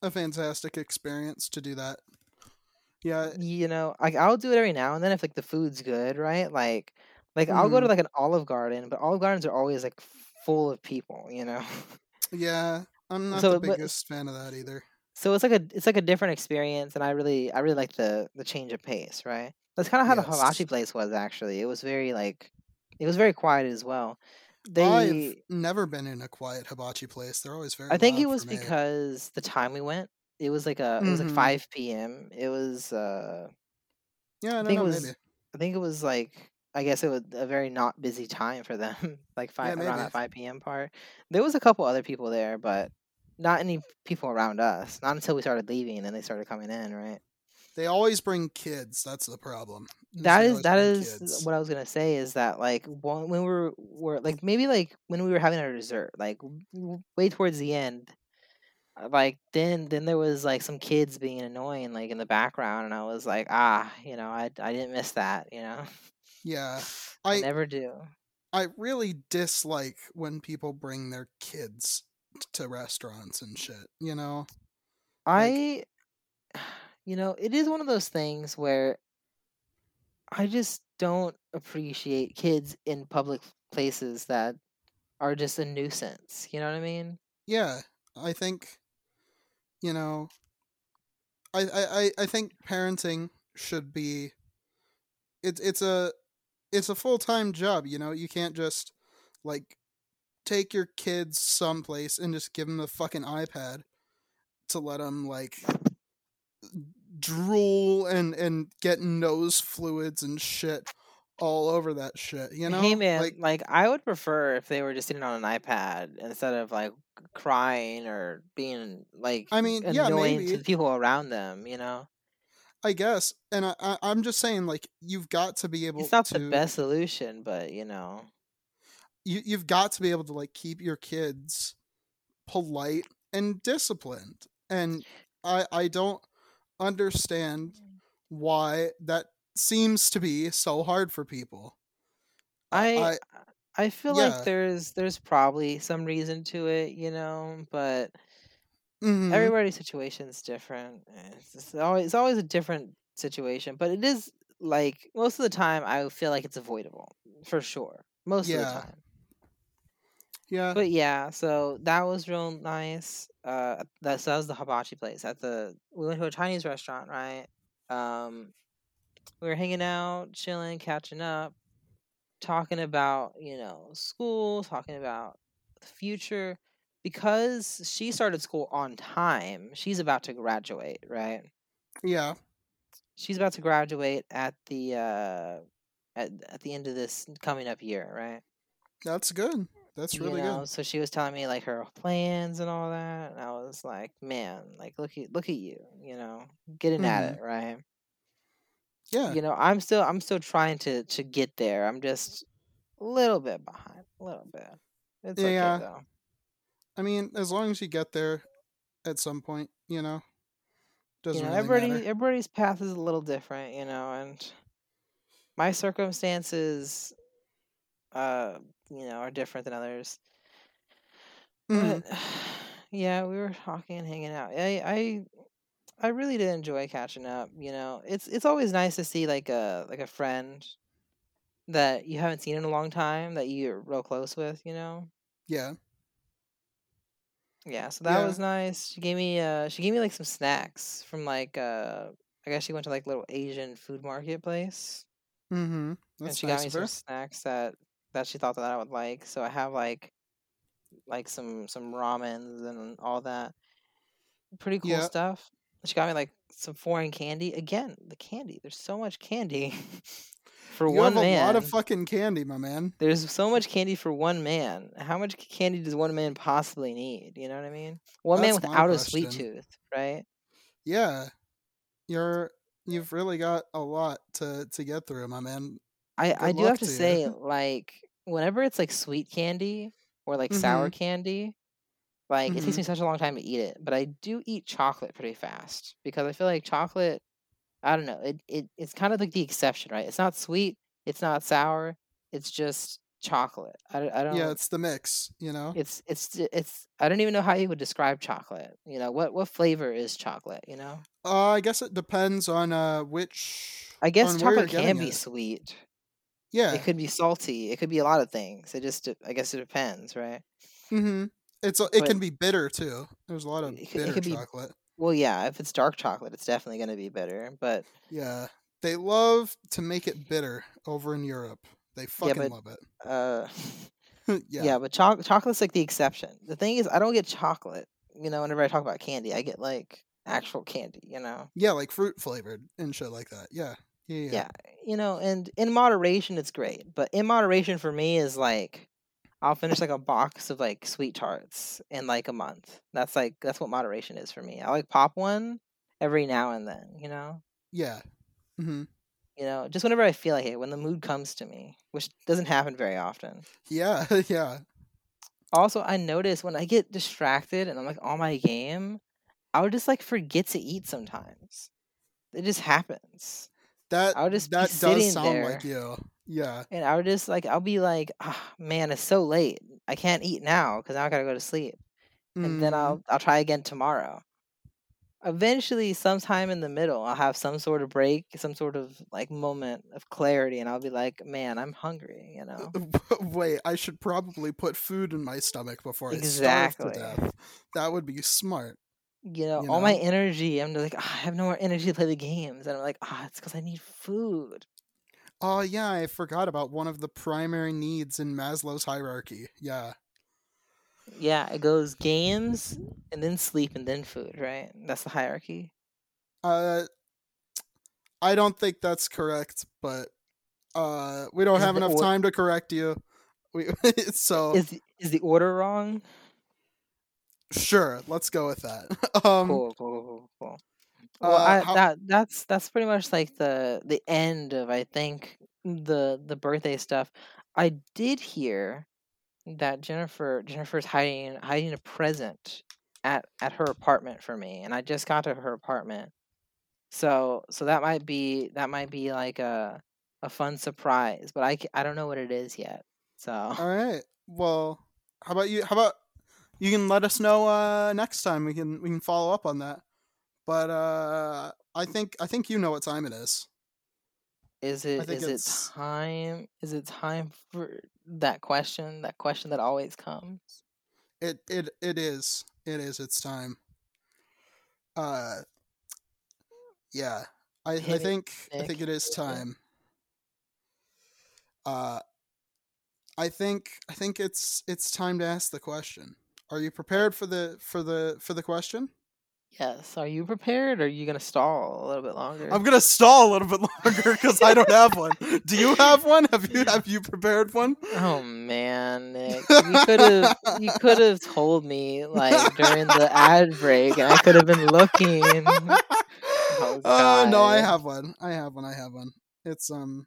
Speaker 1: a fantastic experience to do that. Yeah.
Speaker 2: You know, like I'll do it every now and then if like the food's good, right? Like like I'll go to
Speaker 1: Mhm.
Speaker 2: like an Olive Garden, but Olive Gardens are always like full of people, you know.
Speaker 1: Yeah. I'm [laughs] not
Speaker 2: So,
Speaker 1: the
Speaker 2: but
Speaker 1: biggest fan of that either.
Speaker 2: so it's like a it's like a different experience and I really I really like the the change of pace, right? That's kind of how the
Speaker 1: Yes.
Speaker 2: hibachi place was actually. It was very like it was very quiet as well.
Speaker 1: I've never been in a quiet hibachi place. They're always very
Speaker 2: I think it was because the time we went, it was like a it was like
Speaker 1: Mhm.
Speaker 2: 5 p.m. It was uh
Speaker 1: Yeah, I
Speaker 2: I think it was
Speaker 1: maybe.
Speaker 2: I think it was like I guess it was a very not busy time for them, [laughs] like
Speaker 1: Yeah,
Speaker 2: five around that 5 p.m. part. There was a couple other people there, but not any people around us. Not until we started leaving and they started coming in, right?
Speaker 1: They always bring kids. That's the problem.
Speaker 2: That is that is
Speaker 1: kids.
Speaker 2: what I was gonna say is that like when we were were like maybe like when we were having our dessert, like way towards the end, uh, like then then there was like some kids being annoying like in the background, and I was like, ah, you know, I I didn't miss that, you know,
Speaker 1: Yeah. [laughs]
Speaker 2: I
Speaker 1: I
Speaker 2: never do.
Speaker 1: I really dislike when people bring their kids to restaurants and shit, you know? Like
Speaker 2: I, [sighs] you know, it is one of those things where I just don't appreciate kids in public places that are just a nuisance. You know what I mean?
Speaker 1: yeah, I think you know I I I think parenting should be it's it's a it's a full-time job, you know? You can't just like take your kids someplace and just give them the fucking iPad to let them like drool and and get nose fluids and shit all over that shit, you know?
Speaker 2: Hey man,
Speaker 1: Like
Speaker 2: like I would prefer if they were just sitting on an iPad instead of like crying or being like
Speaker 1: I mean, yeah,
Speaker 2: annoying to
Speaker 1: maybe.
Speaker 2: the people around them. You know,
Speaker 1: I guess, and I, I I'm just saying, like you've got to be able
Speaker 2: it's not the
Speaker 1: to
Speaker 2: best solution, but you know,
Speaker 1: you you've got to be able to like keep your kids polite and disciplined, and I I don't understand why that seems to be so hard for people. I,
Speaker 2: I
Speaker 1: I
Speaker 2: feel
Speaker 1: yeah,
Speaker 2: like there's there's probably some reason to it, you know, but
Speaker 1: hmm
Speaker 2: everybody's is different. It's always it's always a different situation, but it is like most of the time I feel like it's avoidable for sure. Most of the time.
Speaker 1: Yeah,
Speaker 2: But yeah, so that was real nice. Uh, that so that was the hibachi place at the. We went to a Chinese restaurant, right? Um, we were hanging out, chilling, catching up, talking about you know school, talking about the future. Because she started school on time, she's about to graduate, right?
Speaker 1: yeah.
Speaker 2: She's about to graduate at the uh at at the end of this coming up year, right?
Speaker 1: That's good. That's
Speaker 2: you
Speaker 1: really
Speaker 2: know
Speaker 1: good.
Speaker 2: so she was telling me like her plans and all that and i was like man like look at look at you you know getting at
Speaker 1: hmm
Speaker 2: it right?
Speaker 1: Yeah,
Speaker 2: you know i'm still i'm still trying to to get there i'm just a little bit behind a little bit. It's okay though.
Speaker 1: I mean, as long as you get there at some point, you know, doesn't
Speaker 2: know
Speaker 1: really
Speaker 2: everybody
Speaker 1: matter.
Speaker 2: everybody's path is a little different you know and my circumstances uh you know are different than others
Speaker 1: hmm
Speaker 2: but [sighs] yeah we were talking and hanging out i i I really did enjoy catching up. You know, it's it's always nice to see like a like a friend that you haven't seen in a long time that you're real close with. You know,
Speaker 1: Yeah,
Speaker 2: yeah. So that
Speaker 1: yeah.
Speaker 2: was nice. She gave me uh she gave me like some snacks from like uh I guess she went to like little Asian food marketplace.
Speaker 1: Mm-hmm.
Speaker 2: and
Speaker 1: That's
Speaker 2: she got me some snacks that that she thought that I would like. So I have like like some some ramens and all that pretty cool
Speaker 1: Yeah.
Speaker 2: stuff. She got me like some foreign candy. Again, the candy. There's so much candy [laughs] for
Speaker 1: You
Speaker 2: one
Speaker 1: have a lot of
Speaker 2: man.
Speaker 1: fucking candy, my man.
Speaker 2: There's so much candy for one man. How much candy does one man possibly need? You know what I mean? One man
Speaker 1: That's my
Speaker 2: without a sweet tooth, right?
Speaker 1: Yeah, you're you've really got a lot to to get through, my man.
Speaker 2: I I do have to
Speaker 1: to
Speaker 2: say, like, whenever it's like sweet candy or like sour
Speaker 1: Mm-hmm.
Speaker 2: candy, Like it takes
Speaker 1: Mhm.
Speaker 2: me such a long time to eat it, but I do eat chocolate pretty fast because I feel like chocolate. I don't know. It it it's kind of like the exception, right? It's not sweet. It's not sour. It's just chocolate. I, don't- I don't.
Speaker 1: Yeah, it's the mix, you know?
Speaker 2: it's it's it's. I don't even know how you would describe chocolate. You know what what flavor is chocolate? You know.
Speaker 1: Uh, I guess it depends on uh which
Speaker 2: I guess chocolate can be
Speaker 1: it.
Speaker 2: sweet.
Speaker 1: Yeah.
Speaker 2: It could be salty. It could be a lot of things. It just I guess it depends, right?
Speaker 1: Mhm. It's it
Speaker 2: But
Speaker 1: can be bitter too. There's a lot of
Speaker 2: it it
Speaker 1: bitter
Speaker 2: be
Speaker 1: chocolate.
Speaker 2: well, yeah. If it's dark chocolate, it's definitely going to be bitter. But
Speaker 1: Yeah. They love to make it bitter over in Europe. They
Speaker 2: yeah,
Speaker 1: fucking
Speaker 2: but
Speaker 1: love
Speaker 2: uh,
Speaker 1: it. [laughs] [laughs] yeah.
Speaker 2: yeah, but choc- chocolate's like the exception. The thing is, I don't get chocolate. You know, whenever I talk about candy, I get like actual candy. You know.
Speaker 1: Yeah, like fruit flavored and shit like that. Yeah. Yeah. Yeah.
Speaker 2: Yeah, you know, and in moderation, it's great. But in moderation for me is like, I'll finish like a box of like SweeTarts in like a month. That's like that's what moderation is for me. I like pop one every now and then. You know.
Speaker 1: Yeah. hmm
Speaker 2: You know, just whenever I feel like it, when the mood comes to me, which doesn't happen very often.
Speaker 1: Yeah. [laughs] yeah.
Speaker 2: Also, I notice when I get distracted and I'm like on my game, I would just like forget to eat sometimes. It just happens.
Speaker 1: That
Speaker 2: I would just
Speaker 1: that does sound
Speaker 2: there.
Speaker 1: like you. Yeah.
Speaker 2: And I would just like, I'll be like, ah, man, it's so late. I can't eat now because now I gotta go to sleep. And then
Speaker 1: Mhm.
Speaker 2: I'll I'll try again tomorrow. Eventually, sometime in the middle, I'll have some sort of break, some sort of like moment of clarity, and I'll be like, man, I'm hungry. You know. [laughs]
Speaker 1: Wait, I should probably put food in my stomach before I starve to death. That would be smart.
Speaker 2: You know,
Speaker 1: You
Speaker 2: all my energy. I'm like, "Ah, I have no more energy to play the games, and I'm like, ah, it's because I need food.
Speaker 1: Oh yeah, I forgot about one of the primary needs in Maslow's hierarchy. Yeah.
Speaker 2: Yeah, it goes games, and then sleep, and then food. Right? That's the hierarchy.
Speaker 1: Uh I don't think that's correct, but uh we don't
Speaker 2: Is
Speaker 1: have enough
Speaker 2: or-
Speaker 1: time to correct you. We [laughs] so
Speaker 2: Is is the order wrong?
Speaker 1: Sure, let's go with that. [laughs] [laughs] um
Speaker 2: Cool, cool, cool, cool. Well,
Speaker 1: uh,
Speaker 2: I,
Speaker 1: how-
Speaker 2: that that's that's pretty much like the the end of I think the the birthday stuff. I did hear that Jennifer Jennifer's hiding hiding a present at at her apartment for me, and I just got to her apartment. So so that might be that might be like a a fun surprise, but I I don't know what it is yet. So
Speaker 1: All right. Well, how about you? How about you can let us know uh, next time. We can we can follow up on that. But uh, I think I think you know what time it is.
Speaker 2: is it
Speaker 1: think
Speaker 2: it time is it time for that question that question that always comes?
Speaker 1: It it it is. It is. It's time. Uh, yeah. I I think I think it is time. Uh, I think I think it's it's time to ask the question. Are you prepared for the for the for the question?
Speaker 2: Yes. Are you prepared or are you going to stall a little bit longer?
Speaker 1: I'm gonna stall a little bit [laughs] longer because I don't have one. Do you have one? Have you [laughs] have you prepared one?
Speaker 2: Oh man, Nick. You could have you [laughs] could have told me like during the ad break and I could have been looking. Oh,
Speaker 1: Uh, no, I have one. I have one. I have one. It's um,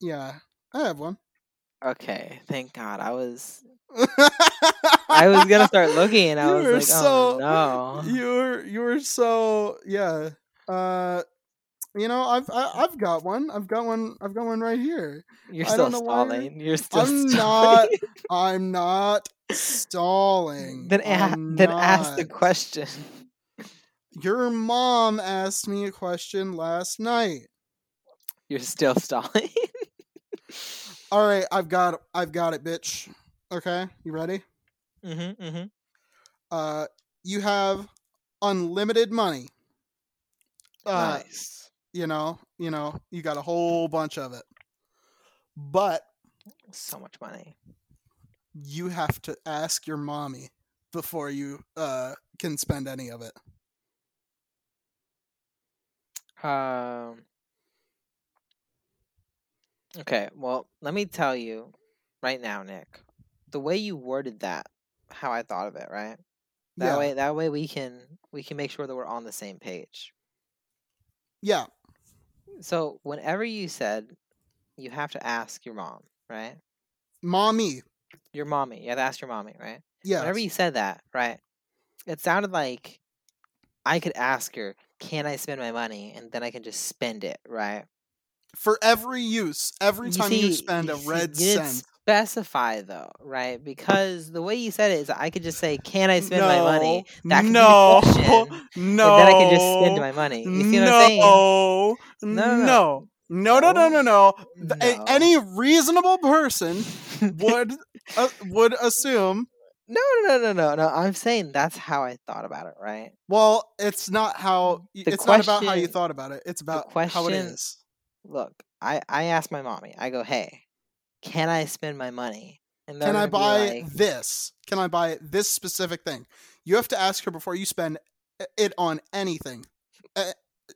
Speaker 1: yeah, I have one.
Speaker 2: Okay, thank God. I was [laughs] I was to start looking and I
Speaker 1: You
Speaker 2: was like,
Speaker 1: so-
Speaker 2: "Oh no."
Speaker 1: you were you were so yeah. Uh, you know, I've I, I've got one. I've got one. I've got one right here.
Speaker 2: You're
Speaker 1: I
Speaker 2: still
Speaker 1: don't know why you're-
Speaker 2: stalling. You're still
Speaker 1: I'm [laughs]
Speaker 2: stalling.
Speaker 1: not I'm not stalling.
Speaker 2: then a- then ask the question.
Speaker 1: Your mom asked me a question last night.
Speaker 2: You're still [laughs] stalling.
Speaker 1: All right, I've got I've got it, bitch. Okay, you ready?
Speaker 2: mhm. Mhm.
Speaker 1: Uh, you have unlimited money. Uh,
Speaker 2: nice.
Speaker 1: you know, you know, you got a whole bunch of it. But
Speaker 2: So much money.
Speaker 1: you have to ask your mommy before you uh can spend any of it.
Speaker 2: Um. Okay, well, let me tell you right now, Nick. The way you worded that, how I thought of it, right? That
Speaker 1: yeah.
Speaker 2: way, that way we can we can make sure that we're on the same page.
Speaker 1: Yeah.
Speaker 2: So, whenever you said you have to ask your mom, right?
Speaker 1: Mommy.
Speaker 2: Your mommy, you have to ask your mommy, right?
Speaker 1: Yeah.
Speaker 2: Whenever you said that, right? it sounded like I could ask her, "Can I spend my money?" and then I can just spend it, right?
Speaker 1: For every use, every
Speaker 2: You
Speaker 1: time you spend a red
Speaker 2: you
Speaker 1: cent.
Speaker 2: Specify though, right? Because the way you said it is, I could just say, "Can I spend my money?"
Speaker 1: No,
Speaker 2: That could
Speaker 1: no,
Speaker 2: be question,
Speaker 1: no.
Speaker 2: then I can just spend my money. You see what I'm saying?
Speaker 1: no,
Speaker 2: No, no,
Speaker 1: no, no, no, no, no, no. A-
Speaker 2: No.
Speaker 1: Any reasonable person [laughs] would uh, would assume.
Speaker 2: No, no, no, no, no. No I'm saying that's how I thought about it, right?
Speaker 1: Well, it's not how.
Speaker 2: The
Speaker 1: it's not about how you thought about it. It's about how it
Speaker 2: question-
Speaker 1: is.
Speaker 2: Look, I I asked my mommy. I go, "Hey, can I spend my money?" And
Speaker 1: Can I buy
Speaker 2: like,
Speaker 1: this? Can I buy this specific thing? You have to ask her before you spend it on anything.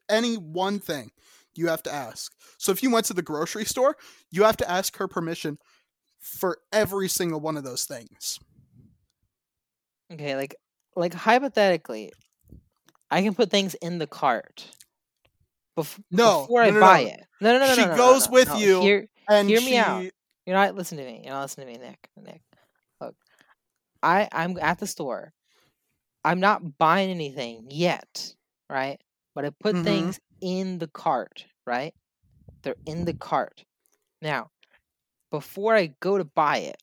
Speaker 1: Any one thing you have to ask. So if you went to the grocery store, you have to ask her permission for every single one of those things.
Speaker 2: Okay, like like hypothetically, I can put things in the cart. Bef-
Speaker 1: No,
Speaker 2: before I
Speaker 1: no, no,
Speaker 2: buy
Speaker 1: no.
Speaker 2: it. No, no, no, no.
Speaker 1: She
Speaker 2: no, no,
Speaker 1: goes
Speaker 2: no,
Speaker 1: with
Speaker 2: no.
Speaker 1: you.
Speaker 2: Hear,
Speaker 1: And
Speaker 2: Hear
Speaker 1: she,
Speaker 2: me out. You're not listening to me. You're not listening to me, Nick. Nick, look, I I'm at the store. I'm not buying anything yet, right? But I put
Speaker 1: Mhm.
Speaker 2: things in the cart, right? They're in the cart. Now, before I go to buy it,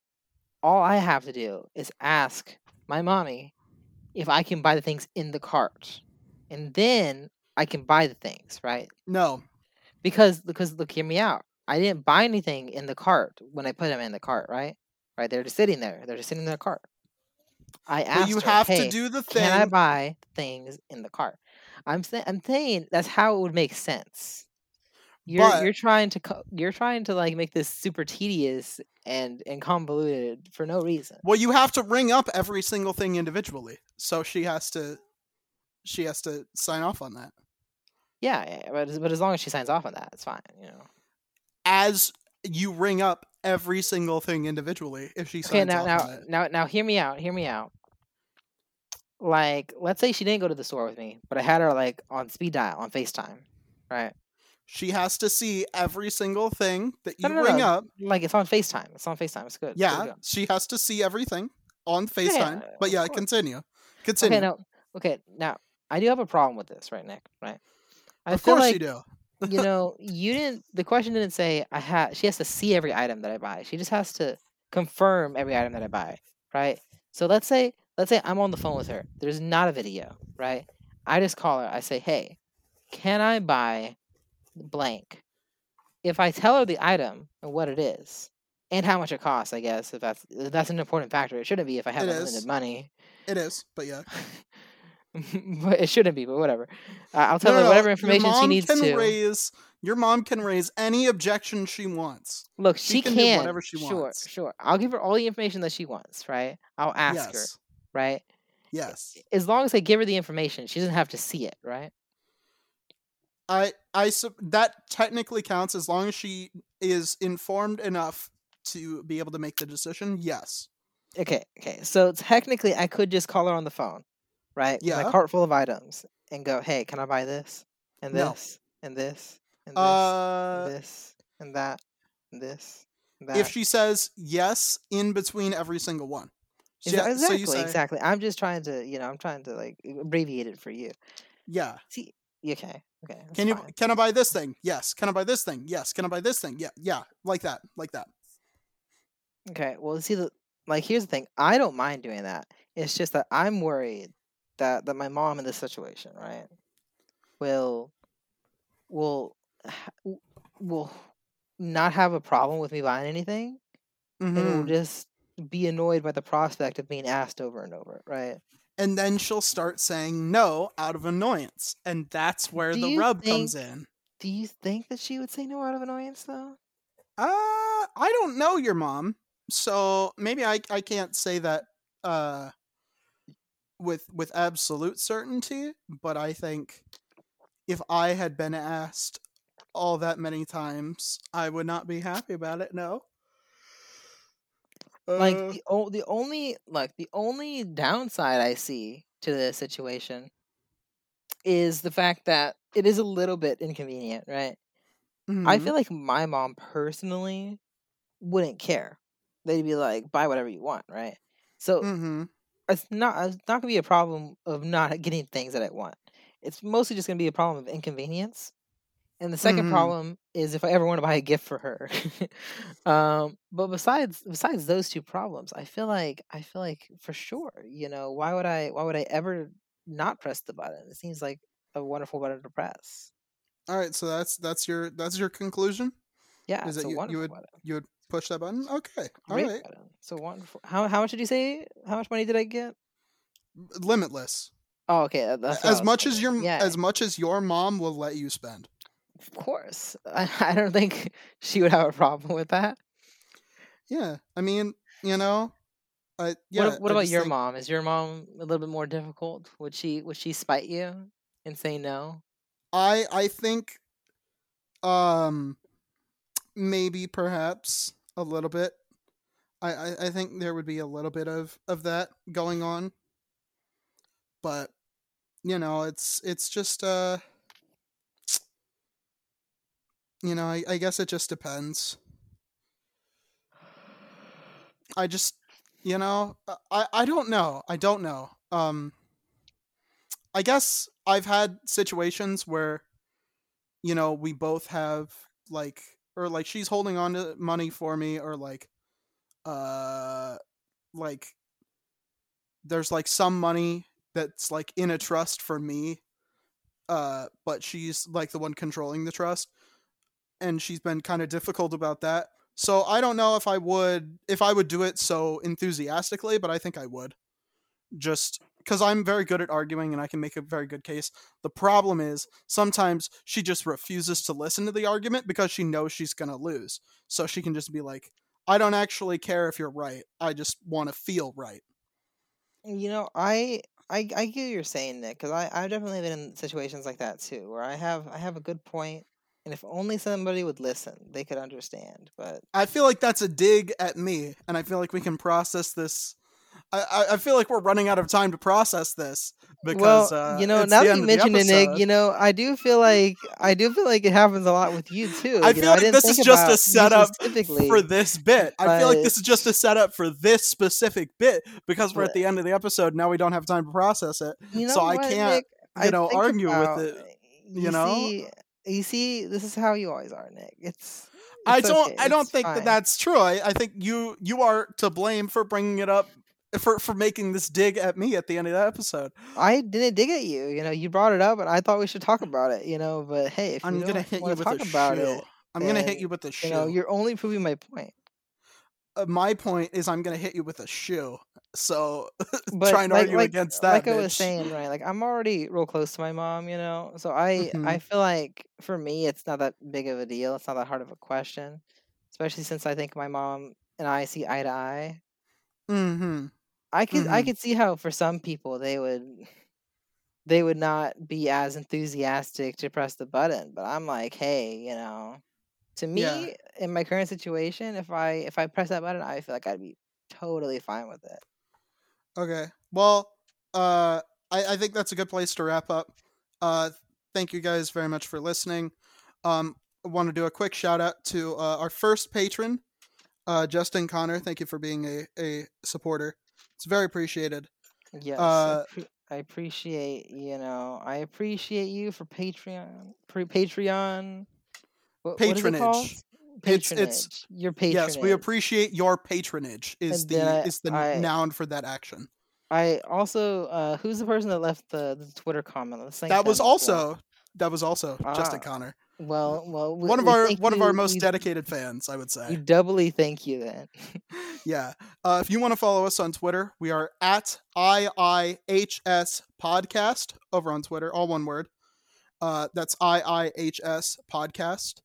Speaker 2: all I have to do is ask my mommy if I can buy the things in the cart. And then I can buy the things, right?
Speaker 1: No,
Speaker 2: Because because look, hear me out. I didn't buy anything in the cart when I put them in the cart, right? Right, they're just sitting there. They're just sitting in the cart. I asked
Speaker 1: but you
Speaker 2: her,
Speaker 1: have
Speaker 2: "Hey,
Speaker 1: to do the thing.
Speaker 2: can I buy things in the cart? I'm saying I'm saying that's how it would make sense. You're
Speaker 1: But-
Speaker 2: you're trying to co- you're trying to like make this super tedious and and convoluted for no reason.
Speaker 1: well, you have to ring up every single thing individually. So she has to she has to sign off on that.
Speaker 2: Yeah, yeah, but but as long as she signs off on that, it's fine. You know.
Speaker 1: As you ring up every single thing individually if she signs
Speaker 2: Okay, now
Speaker 1: off
Speaker 2: now
Speaker 1: on it.
Speaker 2: now now hear me out. Hear me out. Like, let's say she didn't go to the store with me, but I had her like on speed dial on Facetime, right?
Speaker 1: She has to see every single thing that you
Speaker 2: no, no,
Speaker 1: ring
Speaker 2: no.
Speaker 1: up.
Speaker 2: Like it's on Facetime. It's on Facetime. It's good. it's good
Speaker 1: Yeah, she has to see everything on
Speaker 2: Yeah,
Speaker 1: FaceTime. but yeah, continue. Continue.
Speaker 2: Okay, now okay, now I do have a problem with this, right, Nick? Right? I
Speaker 1: of
Speaker 2: feel
Speaker 1: course
Speaker 2: like
Speaker 1: you do.
Speaker 2: You [laughs] know, you didn't. The question didn't say I had. She has to see every item that I buy. She just has to confirm every item that I buy, right? So let's say, let's say I'm on the phone with her. There's not a video, right? I just call her. I say, "Hey, can I buy blank?" If I tell her the item and what it is and how much it costs, I guess if that's if that's an important factor. It shouldn't be if I have
Speaker 1: It
Speaker 2: unlimited
Speaker 1: is.
Speaker 2: money,
Speaker 1: It is, but yeah. [laughs] [laughs] [laughs]
Speaker 2: but it shouldn't be. But whatever. Uh, I'll tell
Speaker 1: No,
Speaker 2: her
Speaker 1: no,
Speaker 2: whatever information she needs
Speaker 1: can
Speaker 2: to.
Speaker 1: raise your mom can raise any objection she wants.
Speaker 2: Look,
Speaker 1: She
Speaker 2: she,
Speaker 1: can
Speaker 2: can.
Speaker 1: do whatever she
Speaker 2: sure,
Speaker 1: wants.
Speaker 2: sure. Sure. I'll give her all the information that she wants, right? I'll ask her, right?
Speaker 1: Yes.
Speaker 2: As long as I give her the information, she doesn't have to see it, right?
Speaker 1: I I that technically counts as long as she is informed enough to be able to make the decision. Yes.
Speaker 2: Okay, okay. So technically, I could just call her on the phone, right?
Speaker 1: Yeah.
Speaker 2: my cart full of items and go, "Hey, can I buy this and
Speaker 1: No.
Speaker 2: this and this and this
Speaker 1: Uh
Speaker 2: and this and that and this and that?"
Speaker 1: if she says yes in between every single one. So
Speaker 2: exactly,
Speaker 1: you say
Speaker 2: exactly. I'm just trying to, you know, I'm trying to like abbreviate it for you.
Speaker 1: yeah.
Speaker 2: See, okay, okay.
Speaker 1: Can you
Speaker 2: fine.
Speaker 1: can I buy this thing? Yes. Can I buy this thing? Yes. Can I buy this thing? Yeah. Yeah. Like that. Like that.
Speaker 2: Okay, well, see the like here's the thing. I don't mind doing that. It's just that I'm worried that that my mom in this situation, right, will will will not have a problem with me buying anything, and will
Speaker 1: Mhm.
Speaker 2: just be annoyed by the prospect of being asked over and over, right?
Speaker 1: And then she'll start saying no out of annoyance, and that's where
Speaker 2: Do
Speaker 1: the rub comes in.
Speaker 2: Do you think that she would say no out of annoyance though?
Speaker 1: Uh, I don't know your mom, so maybe I I can't say that uh with with absolute certainty, but I think if I had been asked all that many times, I would not be happy about it. No.
Speaker 2: like
Speaker 1: Uh,
Speaker 2: the o- the only like the only downside I see to this situation is the fact that it is a little bit inconvenient, right? I
Speaker 1: mhm.
Speaker 2: feel like my mom personally wouldn't care. They'd be like, buy whatever you want, right? So
Speaker 1: Mhm.
Speaker 2: It's not it's not gonna be a problem of not [laughs] getting things that I want. It's mostly just gonna be a problem of inconvenience. And the 2nd
Speaker 1: Mhm.
Speaker 2: problem is if I ever want to buy a gift for her. [laughs] um, but besides besides those two problems, I feel like I feel like for sure, you know, why would I why would I ever not press the button? It seems like a wonderful button to press.
Speaker 1: All right, so that's that's your that's your conclusion.
Speaker 2: Yeah,
Speaker 1: Is
Speaker 2: it's
Speaker 1: that
Speaker 2: a
Speaker 1: you- you
Speaker 2: wonderful
Speaker 1: would-
Speaker 2: button.
Speaker 1: You would push that button. Okay, all right,
Speaker 2: button. So wonderful. How how much did you say? How much money did I get?
Speaker 1: limitless.
Speaker 2: Oh, okay. That's
Speaker 1: As much as your
Speaker 2: yeah,
Speaker 1: as much as your mom will let you spend.
Speaker 2: of course. [laughs] I, I don't think she would have a problem with that.
Speaker 1: Yeah, I mean, you know, I yeah.
Speaker 2: what what
Speaker 1: I
Speaker 2: about your
Speaker 1: think-
Speaker 2: mom? Is your mom a little bit more difficult? Would she would she spite you and say no?
Speaker 1: I I think, um, maybe perhaps a little bit. I, I I think there would be a little bit of of that going on, but you know, it's it's just uh, you know, I, I guess it just depends. I just, you know, I I don't know. I don't know. Um, I guess I've had situations where, you know, we both have like, or like she's holding on to money for me, or like, uh, like there's like some money that's like in a trust for me, uh, but she's like the one controlling the trust, and she's been kind of difficult about that. So I don't know if I would if I would do it so enthusiastically, but I think I would. Just because I'm very good at arguing and I can make a very good case. The problem is sometimes she just refuses to listen to the argument because she knows she's gonna lose. So she can just be like, I don't actually care if you're right. I just want to feel right.
Speaker 2: You know, I I I get what you're saying, Nick, because I I've definitely been in situations like that too, where I have I have a good point, and if only somebody would listen, they could understand. But
Speaker 1: I feel like that's a dig at me, and I feel like we can process this. I, I, I feel like we're running out of time to process this because
Speaker 2: well,
Speaker 1: uh,
Speaker 2: you know,
Speaker 1: it's
Speaker 2: now that you mentioned it, Nick, you know, I do feel like I do feel like it happens a lot with you too.
Speaker 1: I
Speaker 2: you
Speaker 1: feel
Speaker 2: know,
Speaker 1: like
Speaker 2: didn't
Speaker 1: this is just a setup for this bit. I feel like this is just a setup for this specific bit because we're at the end of the episode. Now we don't have time to process it.
Speaker 2: You know
Speaker 1: so I can't,
Speaker 2: Nick?
Speaker 1: you know, argue with it,
Speaker 2: You,
Speaker 1: you know?
Speaker 2: see, you see, this is how you always are, Nick. It's.
Speaker 1: I don't.
Speaker 2: okay,
Speaker 1: I don't
Speaker 2: it's
Speaker 1: think
Speaker 2: fine.
Speaker 1: that that's true. I, I think you you are to blame for bringing it up for for making this dig at me at the end of that episode.
Speaker 2: I didn't dig at you. You know, you brought it up, and I thought we should talk about it. You know, but hey, if
Speaker 1: I'm gonna hit you with
Speaker 2: talk
Speaker 1: a
Speaker 2: about
Speaker 1: shoe.
Speaker 2: it,
Speaker 1: I'm gonna hit you with a shoe.
Speaker 2: you know, you're only proving my point.
Speaker 1: uh, my point is I'm gonna hit you with a shoe. So [laughs]
Speaker 2: But
Speaker 1: trying to
Speaker 2: like,
Speaker 1: argue
Speaker 2: like,
Speaker 1: against that,
Speaker 2: like I was saying, right? Like I'm already real close to my mom, you know. So I,
Speaker 1: Mhm.
Speaker 2: I feel like for me, it's not that big of a deal. It's not that hard of a question, especially since I think my mom and I see eye to eye.
Speaker 1: Mm-hmm.
Speaker 2: I could I
Speaker 1: Mhm.
Speaker 2: could see how for some people they would they would not be as enthusiastic to press the button, but I'm like, hey, you know, to me
Speaker 1: Yeah.
Speaker 2: in my current situation, if I if I press that button, I feel like I'd be totally fine with it.
Speaker 1: Okay. Well, uh, I, I think that's a good place to wrap up. Uh, thank you guys very much for listening. Um, I want to do a quick shout out to uh, our first patron, uh, Justin Connor. Thank you for being a, a supporter. It's very appreciated.
Speaker 2: Yes,
Speaker 1: Uh,
Speaker 2: I, appreciate you know I appreciate you for Patreon pre- Patreon what, what is it?
Speaker 1: Patronage. It's- it's-
Speaker 2: your patronage.
Speaker 1: Yes, we appreciate your patronage. Is
Speaker 2: And
Speaker 1: the is the
Speaker 2: I-
Speaker 1: noun for that action.
Speaker 2: I also uh who's the person that left the, the Twitter comment?
Speaker 1: That was also that was also Justin
Speaker 2: Ah,
Speaker 1: Connor.
Speaker 2: Well, well, we,
Speaker 1: One of
Speaker 2: we
Speaker 1: our one of our most
Speaker 2: we-
Speaker 1: dedicated fans, I would
Speaker 2: We
Speaker 1: say.
Speaker 2: doubly thank you then. [laughs]
Speaker 1: Yeah. Uh, if you want to follow us on Twitter, we are at IIHS Podcast over on Twitter, all one word. Uh, that's IIHS Podcast.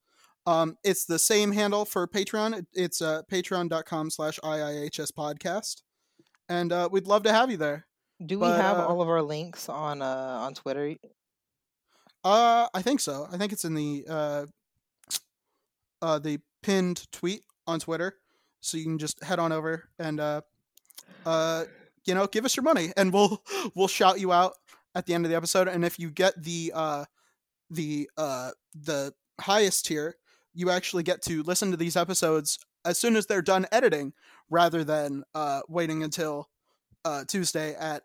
Speaker 1: Um, it's the same handle for Patreon. It- It's uh, patreon.com slash IIHS Podcast. And uh, we'd love to have you there.
Speaker 2: Do we
Speaker 1: But,
Speaker 2: have
Speaker 1: uh,
Speaker 2: all of our links on uh on Twitter?
Speaker 1: Uh, I think so. I think it's in the uh, uh, the pinned tweet on Twitter, so you can just head on over and uh, uh, you know, give us your money, and we'll [laughs] we'll shout you out at the end of the episode. And if you get the uh, the uh, the highest tier, you actually get to listen to these episodes as soon as they're done editing, rather than uh, waiting until uh, Tuesday at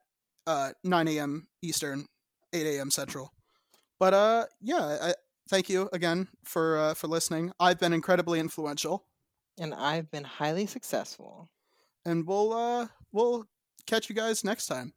Speaker 1: uh, 9 a.m. Eastern, 8 a.m. Central. But uh, yeah, I, thank you again for uh, for listening. I've been incredibly influential,
Speaker 2: And I've been highly successful.
Speaker 1: and we'll uh, we'll catch you guys next time.